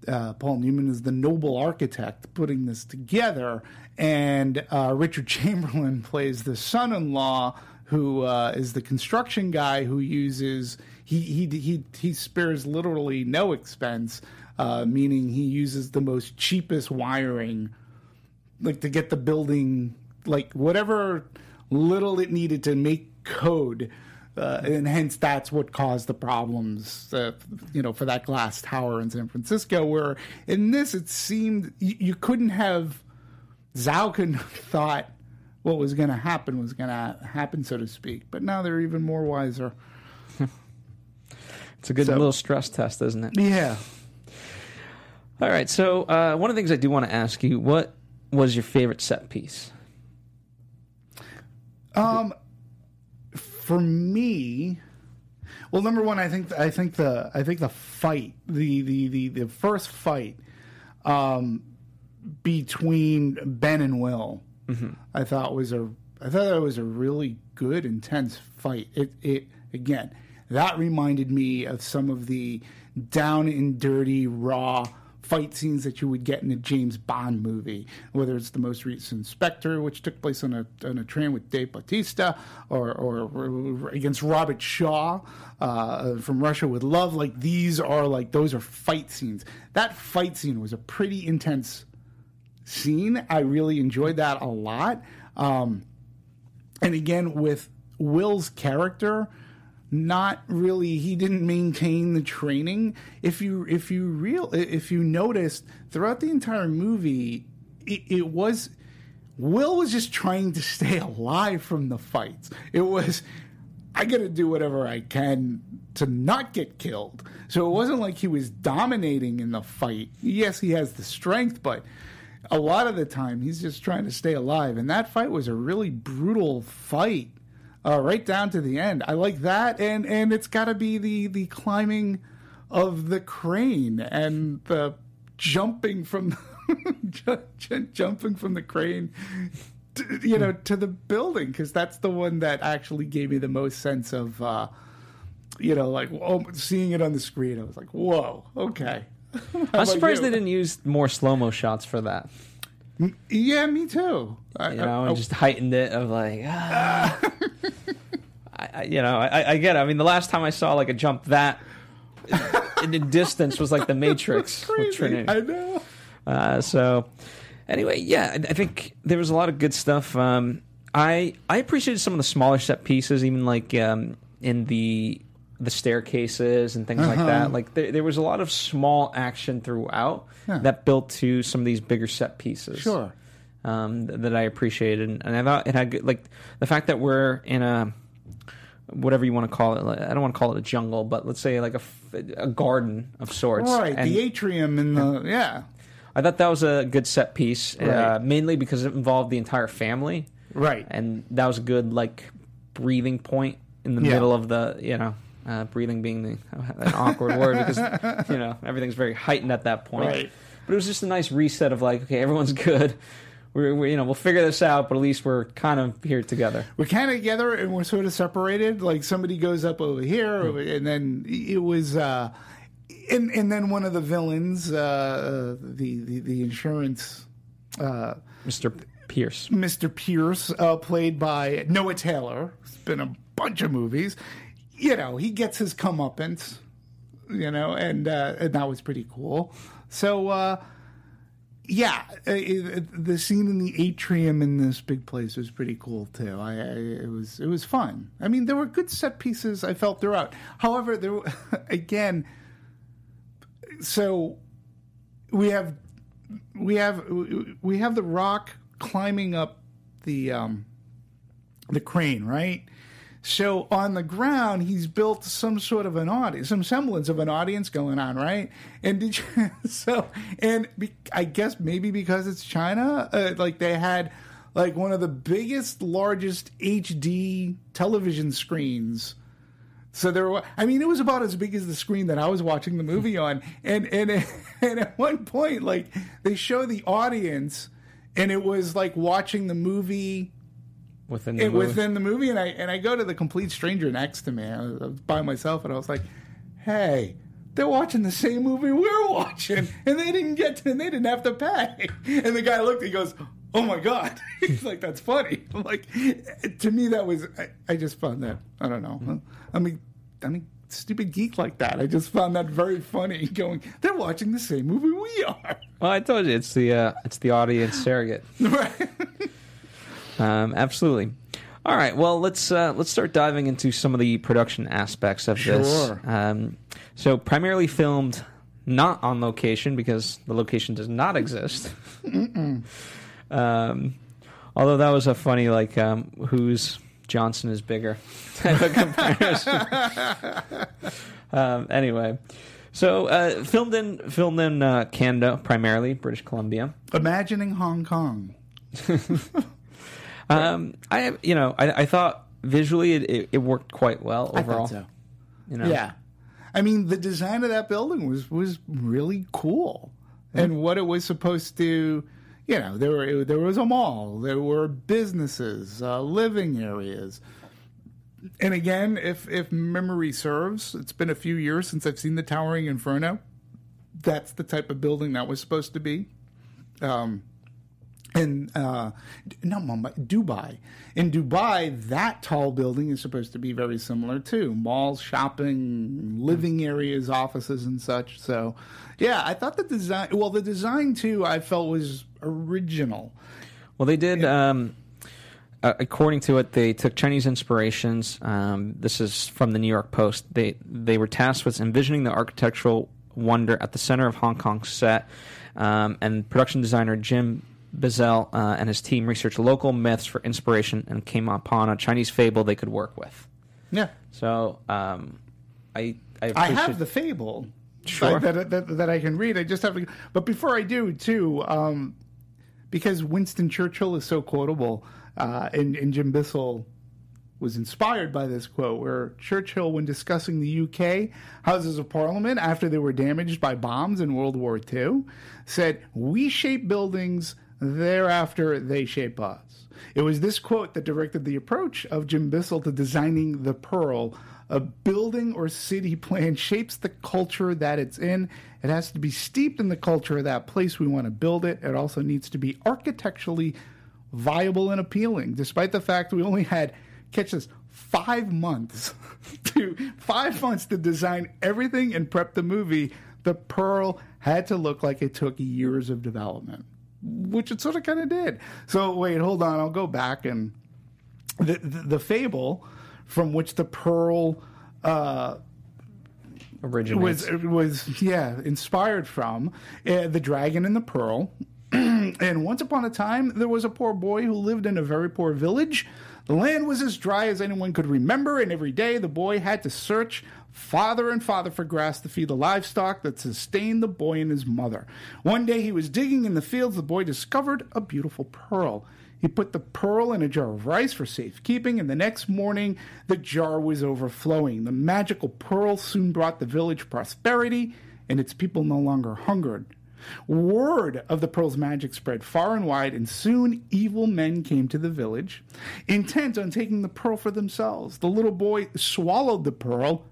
Speaker 3: uh, Paul Newman is the noble architect putting this together, and uh, Richard Chamberlain plays the son-in-law who uh, is the construction guy who uses he he he he spares literally no expense, uh, meaning he uses the most cheapest wiring, like to get the building like whatever little it needed to make code. Uh, and hence that's what caused the problems, uh, you know, for that glass tower in San Francisco. Where in this, it seemed you, you couldn't have Zhao couldn't have thought what was going to happen was going to happen, so to speak. But now they're even more wiser.
Speaker 1: it's a good so, little stress test, isn't it?
Speaker 3: Yeah.
Speaker 1: All right. So uh, one of the things I do want to ask you: what was your favorite set piece?
Speaker 3: Um, for me, well, number one, I think I think the I think the fight, the the the, the first fight, um, between Ben and Will mm-hmm. I thought was a I thought that was a really good, intense fight. It it again that reminded me of some of the down and dirty, raw fight scenes that you would get in a James Bond movie, whether it's the most recent Spectre, which took place on a on a train with Dave Bautista, or, or, or against Robert Shaw uh, from Russia with Love. Like these are like those are fight scenes. That fight scene was a pretty intense scene. I really enjoyed that a lot. Um, and again, with Will's character, not really he didn't maintain the training if you if you real if you noticed throughout the entire movie it, it was will was just trying to stay alive from the fights it was i gotta do whatever i can to not get killed so it wasn't like he was dominating in the fight yes he has the strength but a lot of the time he's just trying to stay alive and that fight was a really brutal fight uh, right down to the end. I like that, and and it's got to be the the climbing of the crane and the jumping from jumping from the crane. To, you know, to the building because that's the one that actually gave me the most sense of, uh, you know, like oh, seeing it on the screen. I was like, "Whoa, okay."
Speaker 1: I'm surprised you? they didn't use more slow mo shots for that.
Speaker 3: Yeah, me too.
Speaker 1: I, you know, I, and just heightened it of like, ah. I, I, you know, I, I get it. I mean, the last time I saw like a jump that in the distance was like the Matrix with Trinity.
Speaker 3: I know.
Speaker 1: Uh, so, anyway, yeah, I think there was a lot of good stuff. Um, I I appreciated some of the smaller set pieces, even like um, in the the staircases and things uh-huh. like that. Like there, there, was a lot of small action throughout yeah. that built to some of these bigger set pieces.
Speaker 3: Sure.
Speaker 1: Um, th- that I appreciated, and, and, I thought it had good, like the fact that we're in a whatever you want to call it. Like, I don't want to call it a jungle, but let's say like a, a garden of sorts.
Speaker 3: Right. And, the atrium and the yeah.
Speaker 1: I thought that was a good set piece, uh, right. uh, mainly because it involved the entire family.
Speaker 3: Right.
Speaker 1: And that was a good like breathing point in the yeah. middle of the you know uh, breathing being the, an awkward word because you know everything's very heightened at that point.
Speaker 3: Right.
Speaker 1: But it was just a nice reset of like, okay, everyone's good. We're, we're, you know we'll figure this out, but at least we're kind of here together.
Speaker 3: We're kind of together, and we're sort of separated. Like somebody goes up over here, mm. and then it was. Uh, and and then one of the villains, uh, uh the, the the insurance, uh,
Speaker 1: Mr. Pierce,
Speaker 3: Mr. Pierce, uh, played by Noah Taylor. It's been a bunch of movies you know, he gets his comeuppance, you know, and, uh, and that was pretty cool. So, uh, yeah, uh, the scene in the atrium in this big place was pretty cool too. I, I, it was it was fun. I mean, there were good set pieces I felt throughout. However, there again, so we have we have we have the rock climbing up the um, the crane, right? So on the ground, he's built some sort of an audience, some semblance of an audience going on, right? And did you, so, and be, I guess maybe because it's China, uh, like they had like one of the biggest, largest HD television screens. So there were, I mean, it was about as big as the screen that I was watching the movie on. And, and, and at one point, like they show the audience and it was like watching the movie
Speaker 1: within the
Speaker 3: it, movie. within the movie, and I and I go to the complete stranger next to me. I was, I was by myself, and I was like, "Hey." They're watching the same movie we're watching, and they didn't get to, and they didn't have to pay. And the guy looked, he goes, "Oh my god!" He's like, "That's funny." I'm like, to me, that was I, I just found that I don't know. Mm-hmm. I mean, I mean, stupid geek like that. I just found that very funny. Going, they're watching the same movie we are.
Speaker 1: Well, I told you it's the uh, it's the audience surrogate. right. Um, absolutely. All right. Well, let's uh, let's start diving into some of the production aspects of
Speaker 3: sure.
Speaker 1: this. Um, so, primarily filmed not on location because the location does not exist. um, although that was a funny like um, whose Johnson is bigger type of comparison. um, anyway, so uh, filmed in filmed in uh, Canada primarily, British Columbia.
Speaker 3: Imagining Hong Kong.
Speaker 1: Um, I you know I, I thought visually it, it, it, worked quite well overall.
Speaker 3: so.
Speaker 1: You know?
Speaker 3: Yeah, I mean the design of that building was was really cool, mm-hmm. and what it was supposed to. You know, there were there was a mall, there were businesses, uh, living areas, and again, if if memory serves, it's been a few years since I've seen the Towering Inferno. That's the type of building that was supposed to be. Um, in uh, not Mumbai, Dubai. In Dubai, that tall building is supposed to be very similar too. Malls, shopping, living areas, offices, and such. So, yeah, I thought the design. Well, the design too, I felt was original.
Speaker 1: Well, they did. Um, uh, according to it, they took Chinese inspirations. Um, this is from the New York Post. They they were tasked with envisioning the architectural wonder at the center of Hong Kong's set, um, and production designer Jim Bissell uh, and his team researched local myths for inspiration and came upon a Chinese fable they could work with.
Speaker 3: Yeah.
Speaker 1: So um, I I,
Speaker 3: I have the fable
Speaker 1: Sure.
Speaker 3: that, that, that I can read. I just have to. But before I do, too, um, because Winston Churchill is so quotable, uh, and, and Jim Bissell was inspired by this quote where Churchill, when discussing the UK Houses of Parliament after they were damaged by bombs in World War II, said, We shape buildings, thereafter they shape us. It was this quote that directed the approach of Jim Bissell to designing the Pearl. A building or city plan shapes the culture that it's in. It has to be steeped in the culture of that place we want to build it. It also needs to be architecturally viable and appealing, despite the fact we only had catch this five months to five months to design everything and prep the movie. The Pearl had to look like it took years of development, which it sort of kind of did. So wait, hold on, I'll go back and the the, the fable from which the Pearl. Uh,
Speaker 1: originates.
Speaker 3: was was yeah inspired from uh, the dragon and the pearl and once upon a time there was a poor boy who lived in a very poor village the land was as dry as anyone could remember and every day the boy had to search father and father for grass to feed the livestock that sustained the boy and his mother one day he was digging in the fields the boy discovered a beautiful pearl he put the pearl in a jar of rice for safekeeping, and the next morning the jar was overflowing. The magical pearl soon brought the village prosperity, and its people no longer hungered. Word of the pearl's magic spread far and wide, and soon evil men came to the village, intent on taking the pearl for themselves. The little boy swallowed the pearl,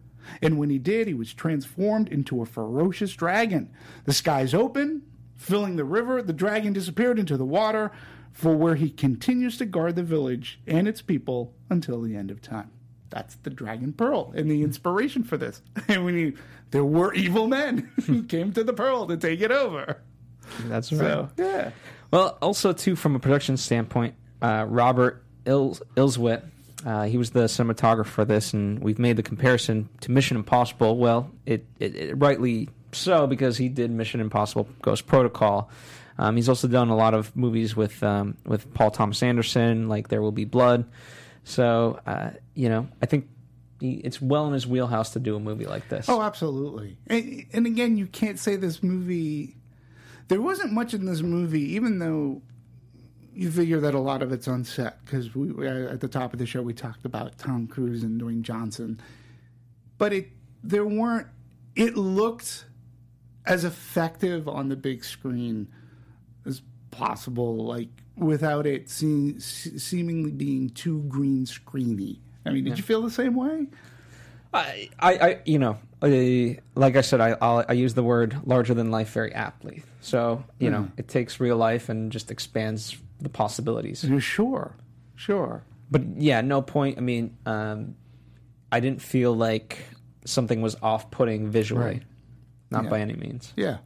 Speaker 3: and when he did, he was transformed into a ferocious dragon. The skies opened, filling the river. The dragon disappeared into the water, for where he continues to guard the village and its people until the end of time. That's the dragon pearl and the inspiration for this. And when you, there were evil men who came to the pearl to take it over.
Speaker 1: That's right.
Speaker 3: So yeah,
Speaker 1: Well, also too, from a production standpoint, uh, Robert Ils- Elswit, uh, he was the cinematographer for this, and we've made the comparison to Mission Impossible. Well, it, it, it rightly so because he did Mission Impossible: Ghost Protocol. Um, he's also done a lot of movies with um, with Paul Thomas Anderson, like There Will Be Blood. So uh, you know, I think he, it's well in his wheelhouse to do a movie like this.
Speaker 3: Oh, absolutely. And, and again, you can't say this movie. There wasn't much in this movie, even though you figure that a lot of it's on set. Because we, we- uh, at the top of the show, we talked about Tom Cruise and Dwayne Johnson, but it there weren't. It looked as effective on the big screen as possible, like without it seem, seemingly being too green screeny. I mean, did you feel the same way?
Speaker 1: I, I, I you know, I, like I said, I, I'll, I use the word larger than life very aptly. So, you mm-hmm. know, it takes real life and just expands the possibilities.
Speaker 3: Sure, sure.
Speaker 1: But yeah, no point. I mean, um, I didn't feel like something was off-putting visually,
Speaker 3: Right.
Speaker 1: not
Speaker 3: Yeah.
Speaker 1: by any means.
Speaker 3: Yeah.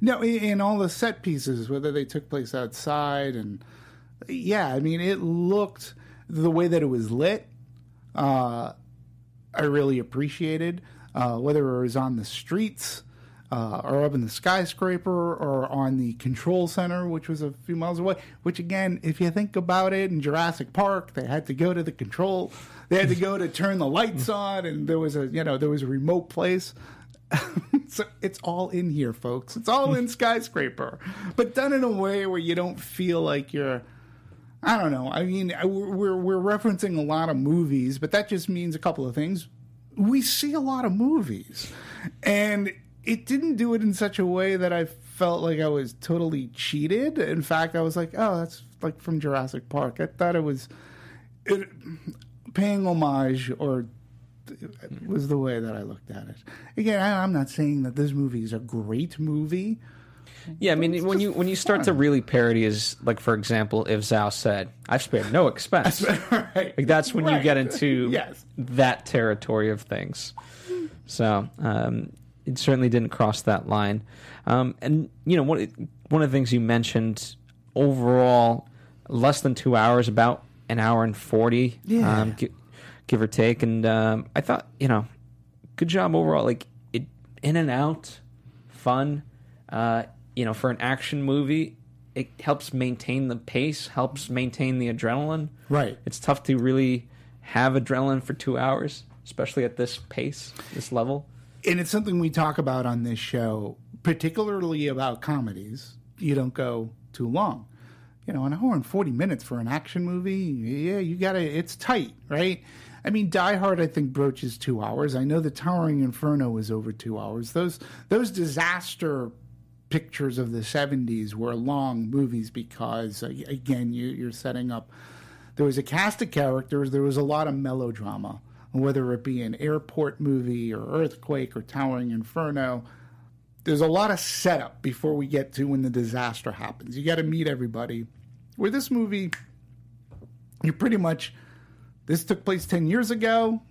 Speaker 3: No, in all the set pieces, whether they took place outside and yeah, I mean, it looked the way that it was lit. Uh, I really appreciated uh, whether it was on the streets uh, or up in the skyscraper or on the control center, which was a few miles away. Which again, if you think about it, in Jurassic Park, they had to go to the control, they had to go to turn the lights on, and there was a you know there was a remote place. so it's all in here, folks. It's all in skyscraper, but done in a way where you don't feel like you're. I don't know. I mean, we're we're referencing a lot of movies, but that just means a couple of things. We see a lot of movies, and it didn't do it in such a way that I felt like I was totally cheated. In fact, I was like, "Oh, that's like from Jurassic Park." I thought it was it, paying homage or was the way that I looked at it. Again, I, I'm not saying that this movie is a great movie.
Speaker 1: Yeah, I mean, when you when you start to really parody, is like, for example, if Zhao said, "I've spared no expense,"
Speaker 3: right.
Speaker 1: like that's when you get into
Speaker 3: Yes.
Speaker 1: that territory of things. So um, it certainly didn't cross that line. Um, and you know, one one of the things you mentioned overall, less than two hours, about an hour and forty,
Speaker 3: Yeah.
Speaker 1: um, gi- give or take. And um, I thought, you know, good job overall. Like it, in and out, fun. Uh, you know, for an action movie, it helps maintain the pace, helps maintain the adrenaline.
Speaker 3: Right.
Speaker 1: It's tough to really have adrenaline for two hours, especially at this pace, this level.
Speaker 3: And it's something we talk about on this show, particularly about comedies. You don't go too long. You know, an hour and 40 minutes for an action movie, yeah, you got to, it's tight, right? I mean, Die Hard, I think, broaches two hours. I know the Towering Inferno is over two hours. Those, those disaster pictures of the 70s were long movies because, again, you, you're setting up there was a cast of characters. There was a lot of melodrama, whether it be an airport movie or earthquake or towering inferno. There's a lot of setup before we get to when the disaster happens. You got to meet everybody. Where this movie, you pretty much this took place ten years ago.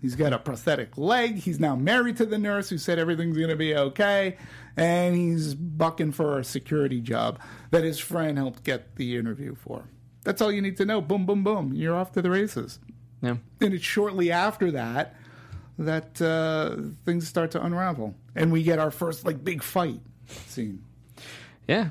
Speaker 3: He's got a prosthetic leg. He's now married to the nurse who said everything's going to be okay. And he's bucking for a security job that his friend helped get the interview for. That's all you need to know. Boom, boom, boom. You're off to the races.
Speaker 1: Yeah.
Speaker 3: And it's shortly after that that uh, things start to unravel. And we get our first, like, big fight scene.
Speaker 1: Yeah,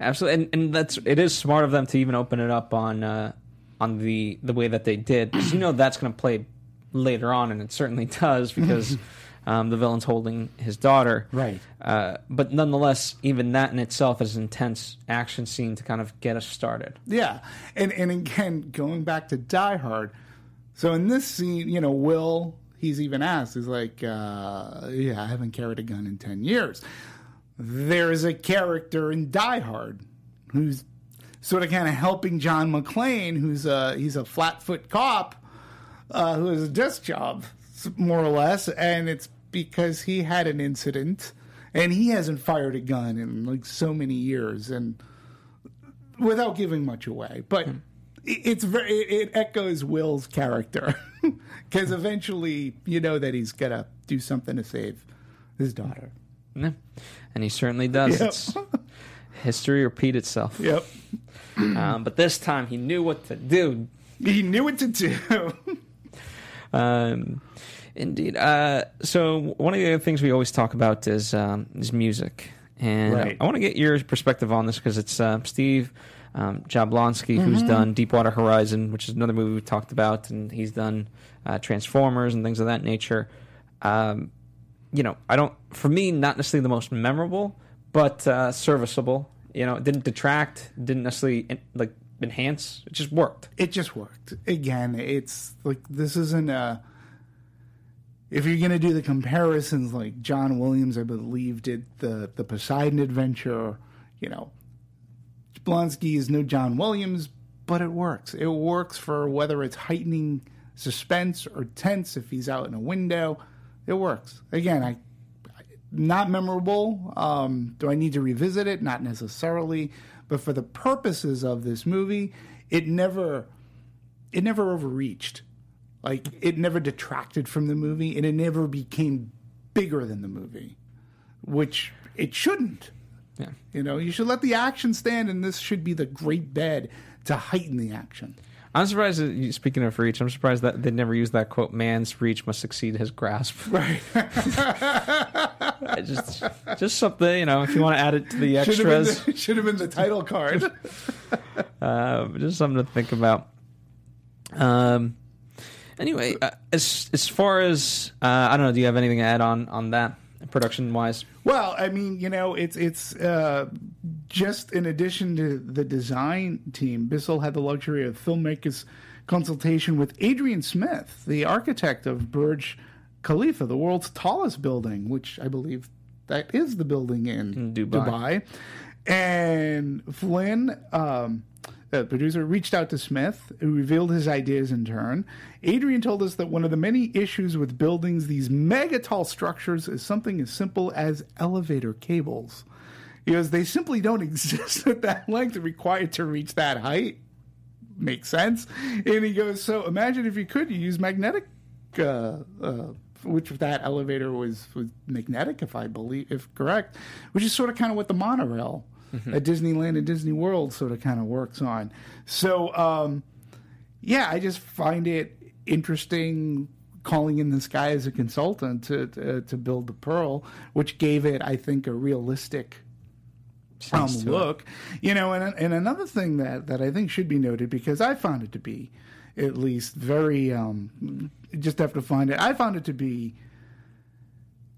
Speaker 1: absolutely, and and that's it is smart of them to even open it up on uh, on the the way that they did because you know that's going to play later on, and it certainly does because um, the villain's holding his daughter,
Speaker 3: Right.
Speaker 1: Uh, but nonetheless, even that in itself is an intense action scene to kind of get us started.
Speaker 3: Yeah, and and again, going back to Die Hard. So in this scene, you know, Will he's even asked, he's like, uh, "Yeah, I haven't carried a gun in ten years." There's a character in Die Hard who's sort of kind of helping John McClane, who's a he's a flatfoot cop uh, who has a desk job, more or less, and it's because he had an incident and he hasn't fired a gun in like so many years, and without giving much away, but it- it's very it, echoes Will's character because eventually you know that he's gonna do something to save his daughter.
Speaker 1: Yeah. And he certainly does.
Speaker 3: Yep.
Speaker 1: It's history repeat itself.
Speaker 3: Yep,
Speaker 1: Um, but this time he knew what to do.
Speaker 3: he knew what to do.
Speaker 1: Um, indeed. Uh, so one of the other things we always talk about is um, is music, and
Speaker 3: Right.
Speaker 1: I want to get your perspective on this because it's uh, Steve um, Jablonsky who's
Speaker 3: Mm-hmm.
Speaker 1: done Deepwater Horizon, which is another movie we talked about, and he's done uh, Transformers and things of that nature. Um, you know, I don't. For me, not necessarily the most memorable, but uh, serviceable. You know, it didn't detract, didn't necessarily like enhance. It just worked.
Speaker 3: it just worked. Again, it's like this isn't a. If you're gonna do the comparisons, like John Williams, I believe did the the Poseidon Adventure, you know, Blonsky is no John Williams, but it works. It works for whether it's heightening suspense or tense. If he's out in a window, it works. Again, I not memorable. Um, do I need to revisit it? Not necessarily, but for the purposes of this movie, it never it never overreached. Like it never detracted from the movie, and it never became bigger than the movie, which it shouldn't.
Speaker 1: Yeah.
Speaker 3: You know, you should let the action stand, and this should be the great bed to heighten the action.
Speaker 1: I'm surprised that you, speaking of reach, I'm surprised that they never used that quote, man's reach must exceed his grasp.
Speaker 3: Right.
Speaker 1: Just just something, you know, if you want to add it to the
Speaker 3: should, have been
Speaker 1: extras,
Speaker 3: the, should have been the title card.
Speaker 1: uh, just something to think about. Um anyway, uh, as as far as uh, I don't know, do you have anything to add on on that production wise?
Speaker 3: Well, I mean, you know, it's it's uh, just in addition to the design team, Bissell had the luxury of filmmakers' consultation with Adrian Smith, the architect of Burj Khalifa, the world's tallest building, which I believe that is the building in,
Speaker 1: Dubai.
Speaker 3: Dubai. And Flynn, um, the producer, reached out to Smith, who revealed his ideas in turn. Adrian told us that one of the many issues with buildings these mega tall structures is something as simple as elevator cables. Goes, they simply don't exist at that length required to reach that height. Makes sense. And he goes, so imagine if you could you use magnetic, uh, uh, which that elevator was, was magnetic, if I believe, if correct, which is sort of kind of what the monorail at Disneyland and Disney World sort of kind of works on. So, um, yeah, I just find it interesting calling in this guy as a consultant to to, to build the Pearl, which gave it, I think, a realistic um,
Speaker 1: to it.
Speaker 3: look. You know, and and another thing that that I think should be noted because I found it to be at least very um, just have to find it. I found it to be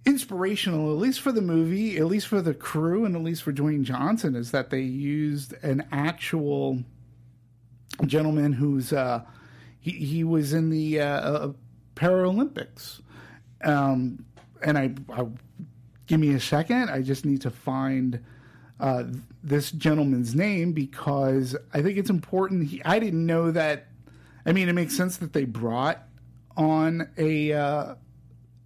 Speaker 3: inspirational, at least for the movie, at least for the crew, and at least for Dwayne Johnson, is that they used an actual gentleman who's uh, he he was in the uh, uh, Paralympics, um, and I, I give me a second. I just need to find uh, this gentleman's name because I think it's important. He, I didn't know that. I mean, it makes sense that they brought on a uh,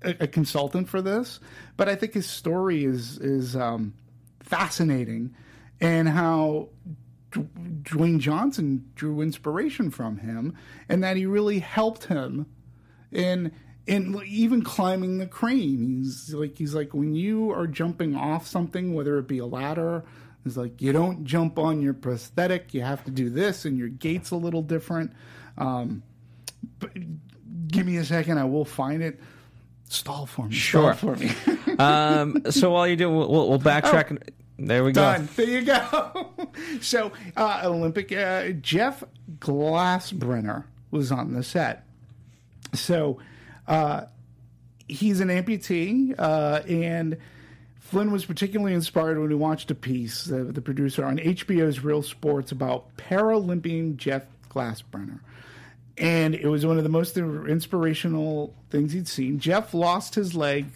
Speaker 3: a, a consultant for this, but I think his story is is um, fascinating, and how D- Dwayne Johnson drew inspiration from him, and that he really helped him in in even climbing the crane. He's like he's like when you are jumping off something, whether it be a ladder. It's like you don't jump on your prosthetic. You have to do this, and your gait's a little different. Um, but give me a second. I will find it. Stall for me.
Speaker 1: Sure.
Speaker 3: Stall for me.
Speaker 1: Um, so while you do, we'll, we'll, we'll backtrack. there we
Speaker 3: Oh. Done.
Speaker 1: go.
Speaker 3: There you go. so, uh, Olympic uh, Jeff Glassbrenner was on the set. So, uh, he's an amputee, uh, and Flynn was particularly inspired when he watched a piece, uh, the producer, on HBO's Real Sports about Paralympian Jeff Glassbrenner. And it was one of the most inspirational things he'd seen. Jeff lost his leg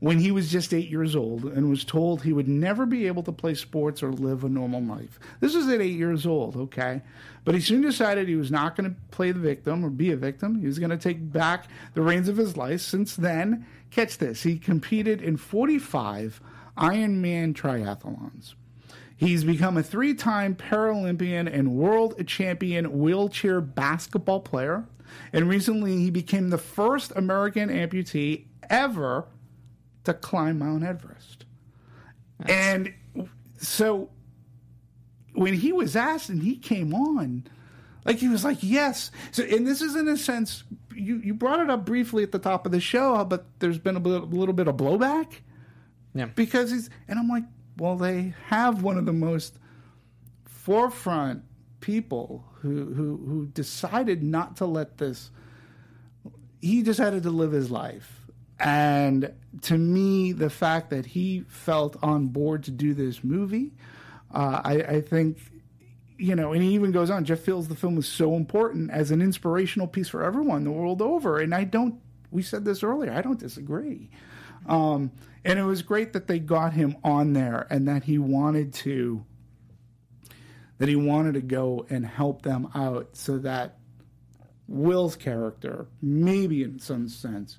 Speaker 3: when he was just eight years old and was told he would never be able to play sports or live a normal life. This was at eight years old, okay? But he soon decided he was not going to play the victim or be a victim. He was going to take back the reins of his life. Since then, catch this, he competed in 45 Ironman triathlons. He's become a three time Paralympian and world champion wheelchair basketball player. And recently, he became the first American amputee ever to climb Mount Everest. And so when he was asked and he came on, like he was like, yes. So, and this is in a sense, you, you brought it up briefly at the top of the show, but there's been a, a little bit of blowback
Speaker 1: Yeah.
Speaker 3: because he's and I'm like, well, they have one of the most forefront people who who who decided not to let this. He decided to live his life, and to me, the fact that he felt on board to do this movie, uh, I, I think. You know, and he even goes on. Jeff feels the film is so important as an inspirational piece for everyone the world over, and I don't. We said this earlier. I don't disagree. Um, and it was great that they got him on there and that he wanted to that he wanted to go and help them out so that Will's character, maybe in some sense,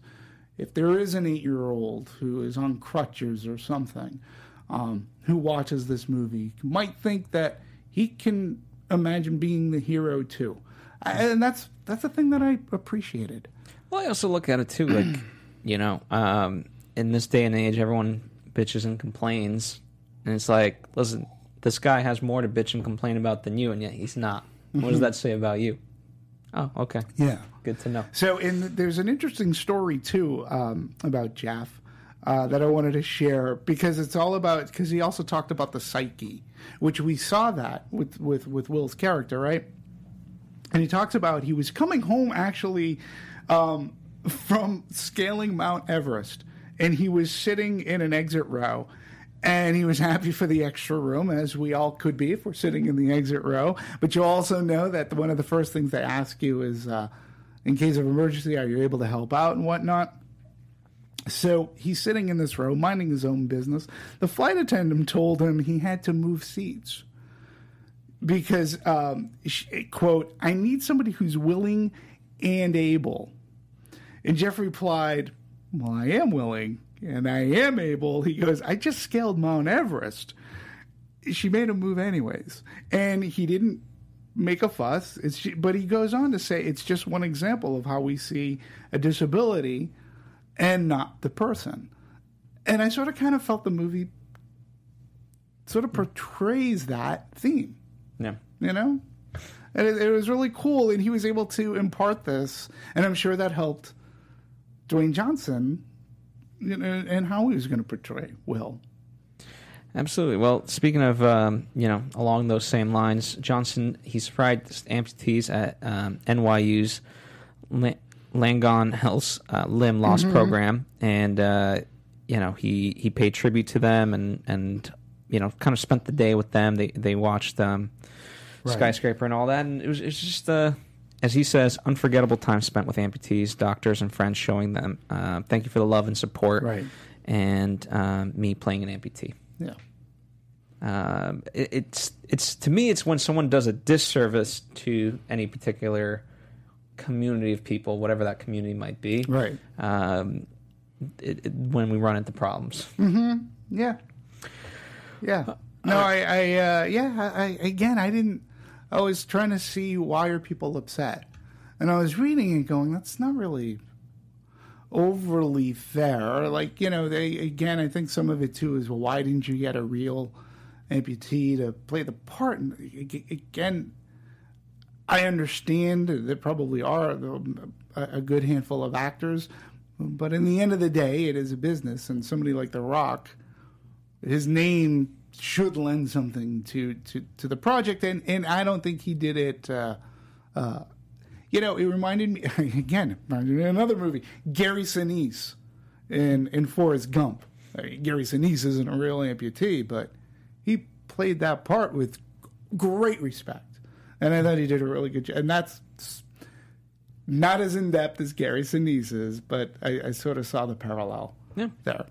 Speaker 3: if there is an eight year old who is on crutches or something, um, who watches this movie, might think that he can imagine being the hero too. And that's that's the thing that I appreciated.
Speaker 1: Well, I also look at it too, like you know, um, in this day and age, everyone bitches and complains, and it's like, listen, this guy has more to bitch and complain about than you, and yet he's not. What does that say about you? Oh, okay,
Speaker 3: Yeah.
Speaker 1: good to know.
Speaker 3: So, in there's an interesting story too um, about Jeff uh, that I wanted to share because it's all about because he also talked about the psyche, which we saw that with with with Will's character, right? And he talks about he was coming home actually um, from scaling Mount Everest, and he was sitting in an exit row. And he was happy for the extra room, as we all could be if we're sitting in the exit row. But you also know that one of the first things they ask you is, uh, in case of emergency, are you able to help out and whatnot? So he's sitting in this row, minding his own business. The flight attendant told him he had to move seats because, um, sh- quote, I need somebody who's willing and able. And Jeff replied, Well, I am willing and I am able. He goes, I just scaled Mount Everest. She made him move anyways. And he didn't make a fuss. It's, but he goes on to say it's just one example of how we see a disability and not the person. And I sort of kind of felt the movie sort of portrays that theme,
Speaker 1: Yeah.
Speaker 3: you know? and it, it was really cool. And he was able to impart this, and I'm sure that helped Dwayne Johnson, you know, and how he was going to portray Will.
Speaker 1: Absolutely. Well, speaking of um, you know along those same lines, Johnson he surprised amputees at um, NYU's La- Langone Health's uh, limb loss program, and uh, you know he he paid tribute to them and and you know kind of spent the day with them. They they watched um,
Speaker 3: Right.
Speaker 1: skyscraper and all that, and it was it was just uh, as he says, unforgettable time spent with amputees, doctors, and friends, showing them uh, thank you for the love and support,
Speaker 3: Right.
Speaker 1: and um, me playing an amputee.
Speaker 3: Yeah.
Speaker 1: Um, it, it's it's to me, it's when someone does a disservice to any particular community of people, whatever that community might be.
Speaker 3: Right.
Speaker 1: Um, it, it, when we run into problems.
Speaker 3: Yeah. Yeah. No, I, I, uh, yeah, I, again, I didn't, I was trying to see why are people upset. And I was reading and going, that's not really overly fair. Like, you know, they, again, I think some of it too is, well, why didn't you get a real amputee to play the part? And again, I understand there probably are a good handful of actors, but in the end of the day, it is a business, and somebody like The Rock, his name should lend something to to, to the project, and and I don't think he did it. Uh, uh, you know, it reminded me again. Reminded me another movie, Gary Sinise, in in Forrest Gump. I mean, Gary Sinise isn't a real amputee, but he played that part with great respect, and I thought he did a really good job. And that's not as in depth as Gary Sinise is, but I, I sort of saw the parallel
Speaker 1: Yeah.
Speaker 3: there.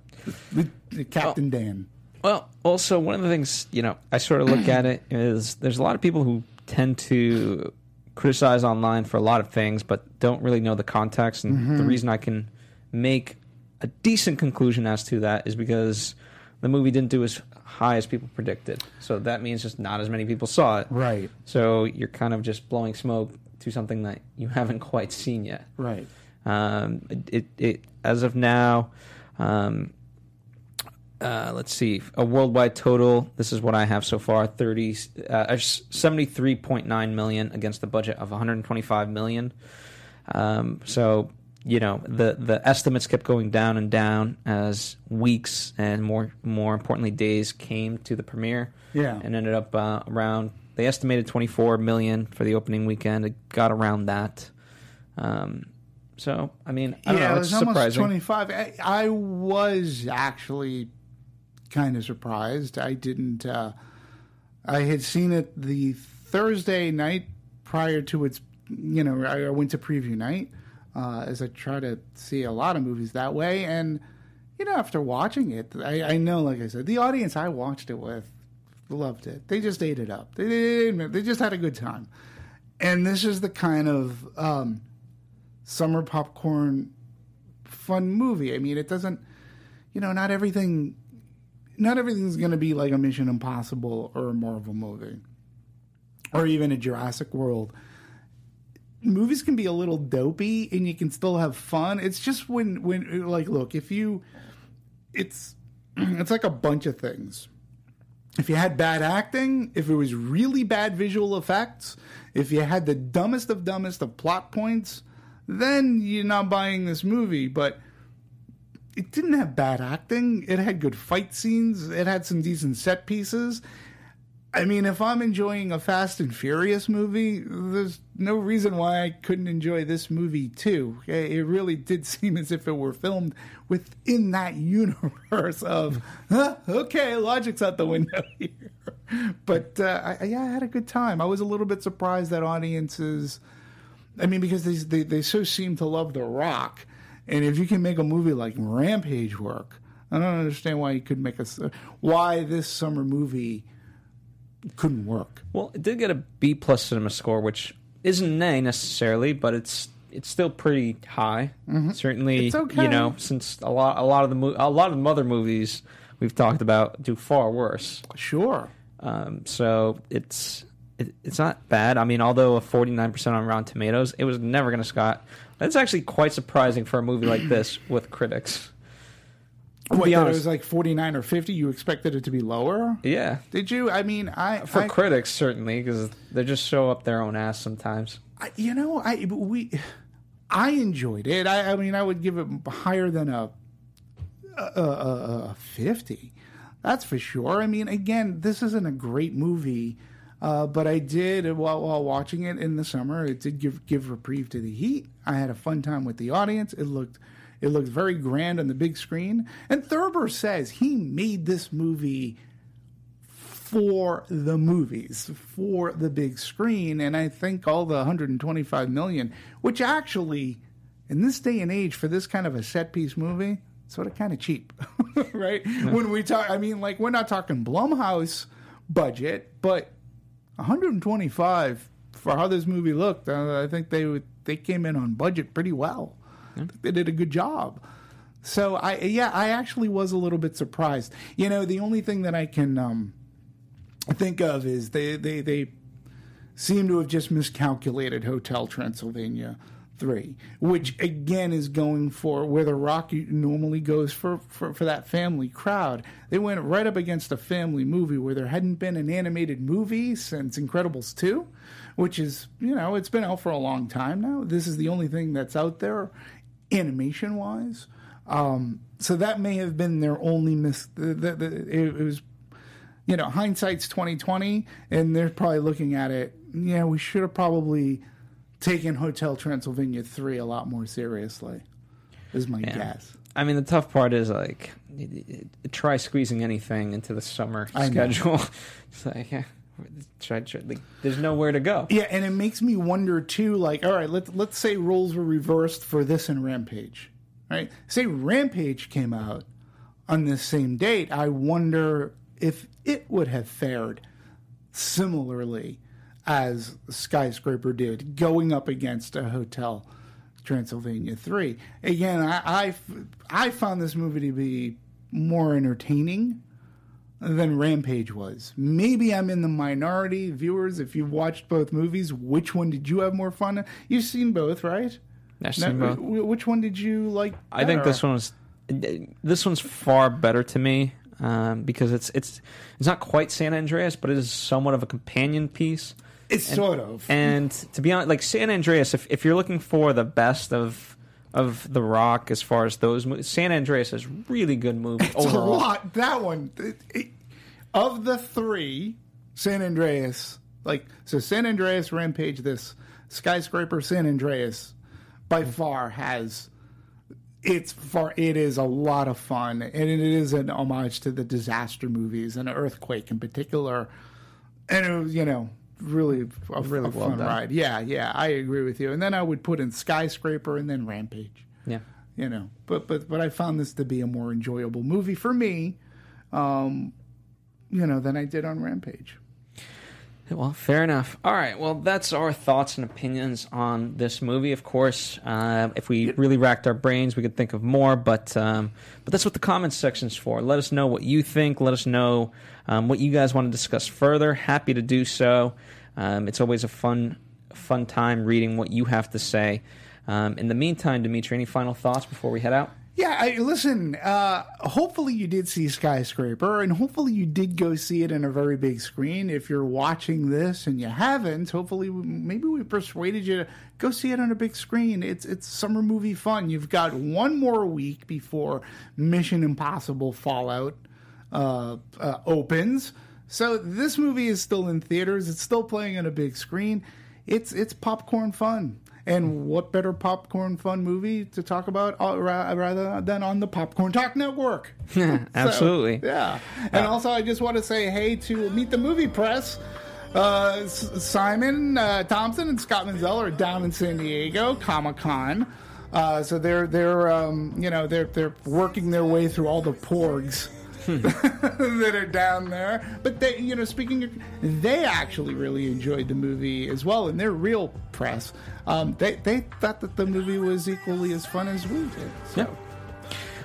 Speaker 3: The, the Captain Dan.
Speaker 1: Well, also one of the things you know I sort of look at it is there's a lot of people who tend to criticize online for a lot of things, but don't really know the context. And the reason I can make a decent conclusion as to that is because the movie didn't do as high as people predicted. So that means just not as many people saw it.
Speaker 3: Right.
Speaker 1: So you're kind of just blowing smoke to something that you haven't quite seen yet.
Speaker 3: Right.
Speaker 1: Um, it, it, it as of now, um, uh, let's see, a worldwide total. This is what I have so far: thirty, uh, seventy-three point nine million against the budget of one hundred twenty-five million. Um, so you know the the estimates kept going down and down as weeks and more more importantly days came to the premiere.
Speaker 3: Yeah.
Speaker 1: and ended up uh, around. They estimated twenty-four million for the opening weekend. It got around that. Um, so I mean, I don't
Speaker 3: yeah,
Speaker 1: know.
Speaker 3: it
Speaker 1: It's
Speaker 3: was almost
Speaker 1: surprising.
Speaker 3: 25. I, I was actually kind of surprised. I didn't. Uh, I had seen it the Thursday night prior to its. You know, I I went to preview night uh, as I try to see a lot of movies that way, and you know, after watching it, I, I know, like I said, the audience I watched it with loved it. They just ate it up. They they, they, just had a good time, and this is the kind of. Um, summer popcorn fun movie. I mean, it doesn't, you know, not everything, not everything's going to be like a Mission Impossible or a Marvel movie, or even a Jurassic World. Movies can be a little dopey, and you can still have fun. It's just when, when, like, look, if you, it's, it's like a bunch of things if you had bad acting, if it was really bad visual effects, if you had the dumbest of dumbest of plot points, then you're not buying this movie. But it didn't have bad acting. It had good fight scenes. It had some decent set pieces. I mean, if I'm enjoying a Fast and Furious movie, there's no reason why I couldn't enjoy this movie too. It really did seem as if it were filmed within that universe of, huh, okay, logic's out the window here. But uh, I, yeah, I had a good time. I was a little bit surprised that audiences, I mean, because they, they, they so seem to love The Rock. And if you can make a movie like Rampage work, I don't understand why you could make a, why this summer movie couldn't work.
Speaker 1: Well, it did get a B plus cinema score, which isn't an A necessarily, but it's it's still pretty high. Certainly,
Speaker 3: Mm-hmm. It's okay.
Speaker 1: you know, since a lot a lot of the mo- a lot of the other movies we've talked about do far worse.
Speaker 3: Sure.
Speaker 1: Um, so it's it, it's not bad. I mean, although a forty nine percent on Rotten Tomatoes, it was never going to Scott. That's actually quite surprising for a movie like this with critics.
Speaker 3: What,
Speaker 1: be
Speaker 3: that it was like 49 or 50? You expected it to be lower?
Speaker 1: Yeah,
Speaker 3: Did you? I mean, I.
Speaker 1: for
Speaker 3: I,
Speaker 1: critics certainly because they just show up their own ass sometimes.
Speaker 3: I- you know, I we, I enjoyed it. I, I mean, I would give it higher than a, a, a, a fifty. That's for sure. I mean, again, this isn't a great movie, uh, but I did while while watching it in the summer. It did give give reprieve to the heat. I had a fun time with the audience. It looked. It looked very grand on the big screen. And Thurber says he made this movie for the movies, for the big screen, and I think all the 125 million, which actually, in this day and age, for this kind of a set piece movie, sort of kind of cheap, right? When we talk, I mean, like we're not talking Blumhouse budget, but 125 for how this movie looked, uh, I think they would, they came in on budget pretty well. I think They did a good job. So I yeah, I actually was a little bit surprised. You know, the only thing that I can um, think of is they they they seem to have just miscalculated Hotel Transylvania three, which again is going for where the Rock normally goes for, for for that family crowd. They went right up against a family movie where there hadn't been an animated movie since Incredibles two, which is you know it's been out for a long time now. This is the only thing that's out there animation wise. Um, so that may have been their only miss. The, the, the, it, it was you know, hindsight's twenty twenty, and they're probably looking at it. Yeah, we should have probably taken Hotel Transylvania three a lot more seriously. Is my guess.
Speaker 1: I mean, the tough part is like try squeezing anything into the summer
Speaker 3: I
Speaker 1: schedule. it's like yeah, like, there's nowhere to go.
Speaker 3: Yeah, and it makes me wonder too. Like, all right, let's let's say roles were reversed for this and Rampage, right? Say Rampage came out on this same date. I wonder if it would have fared similarly as Skyscraper did, going up against a Hotel Transylvania three. Again, I I, I found this movie to be more entertaining than Rampage was. Maybe I'm in the minority, viewers. If you've watched both movies, which one did you have more fun? in? You've seen both, right?
Speaker 1: I've seen
Speaker 3: Now,
Speaker 1: both.
Speaker 3: Which one did you like?
Speaker 1: I think this one was this one's far better to me um, because it's it's it's not quite San Andreas, but it is somewhat of a companion piece.
Speaker 3: It's sort of.
Speaker 1: And to be honest, like San Andreas, if if you're looking for the best of of The Rock as far as those movies, San Andreas is really good movie
Speaker 3: It's a lot. That one it- it- of the three, San Andreas, like so, San Andreas, Rampage, this skyscraper, San Andreas, by mm-hmm. far has. It's far. It is a lot of fun, and it is an homage to the disaster movies and Earthquake in particular. And it was, you know, really a,
Speaker 1: Really
Speaker 3: a fun ride. Yeah, yeah, I agree with you. And then I would put in skyscraper and then Rampage
Speaker 1: Yeah.
Speaker 3: you know but but but i found this to be a more enjoyable movie for me um you know than i did on rampage
Speaker 1: Well, fair enough. All right. Well, that's our thoughts and opinions on this movie. Of course, uh, if we really racked our brains, we could think of more. But um, but that's what the comments section's for. Let us know what you think. Let us know um, what you guys want to discuss further. Happy to do so. Um, it's always a fun fun time reading what you have to say. Um, in the meantime, Dimitri, any final thoughts before we head out?
Speaker 3: yeah I, listen uh hopefully you did see skyscraper and hopefully you did go see it in a very big screen if you're watching this and you haven't hopefully maybe we persuaded you to go see it on a big screen it's it's summer movie fun you've got one more week before mission impossible fallout uh, uh, opens. So this movie is still in theaters. It's still playing on a big screen. It's it's popcorn fun. And what better popcorn fun movie to talk about uh, ra- rather than on the Popcorn Talk Network? So,
Speaker 1: Absolutely.
Speaker 3: yeah. And also, I just want to say hey to Meet the Movie Press. Uh, S- Simon uh, Thompson and Scott Menzel are down in San Diego Comic Con. Uh, so they're they're um, you know they're they're working their way through all the porgs that are down there. But they you know speaking of, they actually really enjoyed the movie as well in their real press. Um, they they thought that the movie was equally as fun as we did. So.
Speaker 1: Yeah.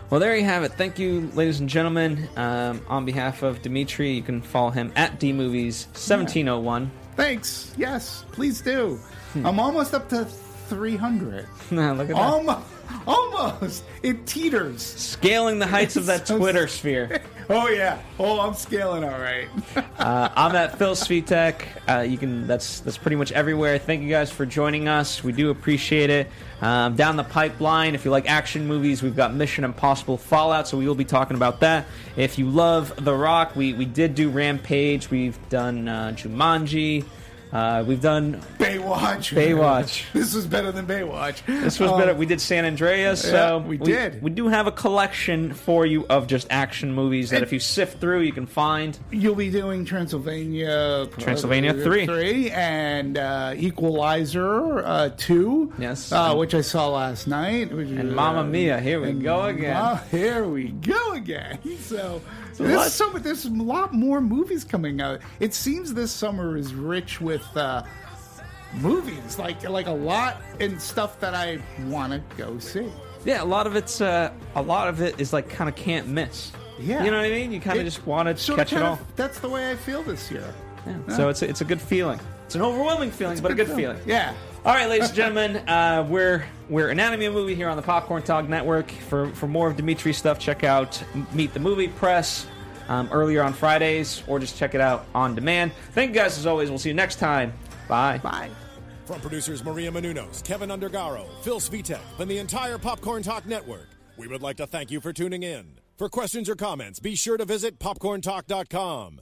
Speaker 1: Well, there you have it. Thank you, ladies and gentlemen. Um, on behalf of Dimitri, you can follow him at dmovies1701.
Speaker 3: Thanks. Yes, please do. I'm almost up to 300.
Speaker 1: Look at that.
Speaker 3: Almost, almost. It teeters.
Speaker 1: Scaling the heights of that
Speaker 3: So-
Speaker 1: Twitter sphere.
Speaker 3: Oh yeah. Oh, I'm scaling all right.
Speaker 1: Uh, I'm at Phil Svitek. Uh, you can. That's that's pretty much everywhere. Thank you guys for joining us. We do appreciate it. Um, down the pipeline, if you like action movies, we've got Mission Impossible Fallout, so we will be talking about that. If you love The Rock, we we did do Rampage. We've done uh, Jumanji. Uh, we've done.
Speaker 3: Baywatch.
Speaker 1: Baywatch.
Speaker 3: This was better than Baywatch.
Speaker 1: This was
Speaker 3: Um,
Speaker 1: better. We did San Andreas, so
Speaker 3: Yeah, we did.
Speaker 1: We do have a collection for you of just action movies that,
Speaker 3: And-
Speaker 1: if you sift through, you can find.
Speaker 3: You'll be doing Transylvania,
Speaker 1: Transylvania three.
Speaker 3: three, and uh, Equalizer uh, two.
Speaker 1: Yes.
Speaker 3: uh, which I saw last night. Which
Speaker 1: And Mamma
Speaker 3: uh,
Speaker 1: Mia, here we go again.
Speaker 3: Ma- here we go again. So.
Speaker 1: A lot.
Speaker 3: There's, there's a lot more movies coming out. It seems this summer is rich with uh, movies, like like a lot and stuff that I want to go see.
Speaker 1: Yeah, a lot of it's uh, a lot of it is like kind of can't miss.
Speaker 3: Yeah.
Speaker 1: you know what I mean. You kind of just want to catch it all.
Speaker 3: of- That's the way I feel this year.
Speaker 1: Yeah. So it's a, it's a good feeling. It's an overwhelming feeling, but a good feeling.
Speaker 3: Yeah.
Speaker 1: All right, ladies and gentlemen, uh, we're we're Anatomy of Movie here on the Popcorn Talk Network. For for more of Dimitri's stuff, check out Meet the Movie Press um, earlier on Fridays, or just check it out on demand. Thank you guys as always. We'll see you next time. Bye.
Speaker 3: Bye.
Speaker 2: From producers Maria Menounos, Kevin Undergaro, Phil Svitek, and the entire Popcorn Talk Network, we would like to thank you for tuning in. For questions or comments, be sure to visit popcorntalk.com.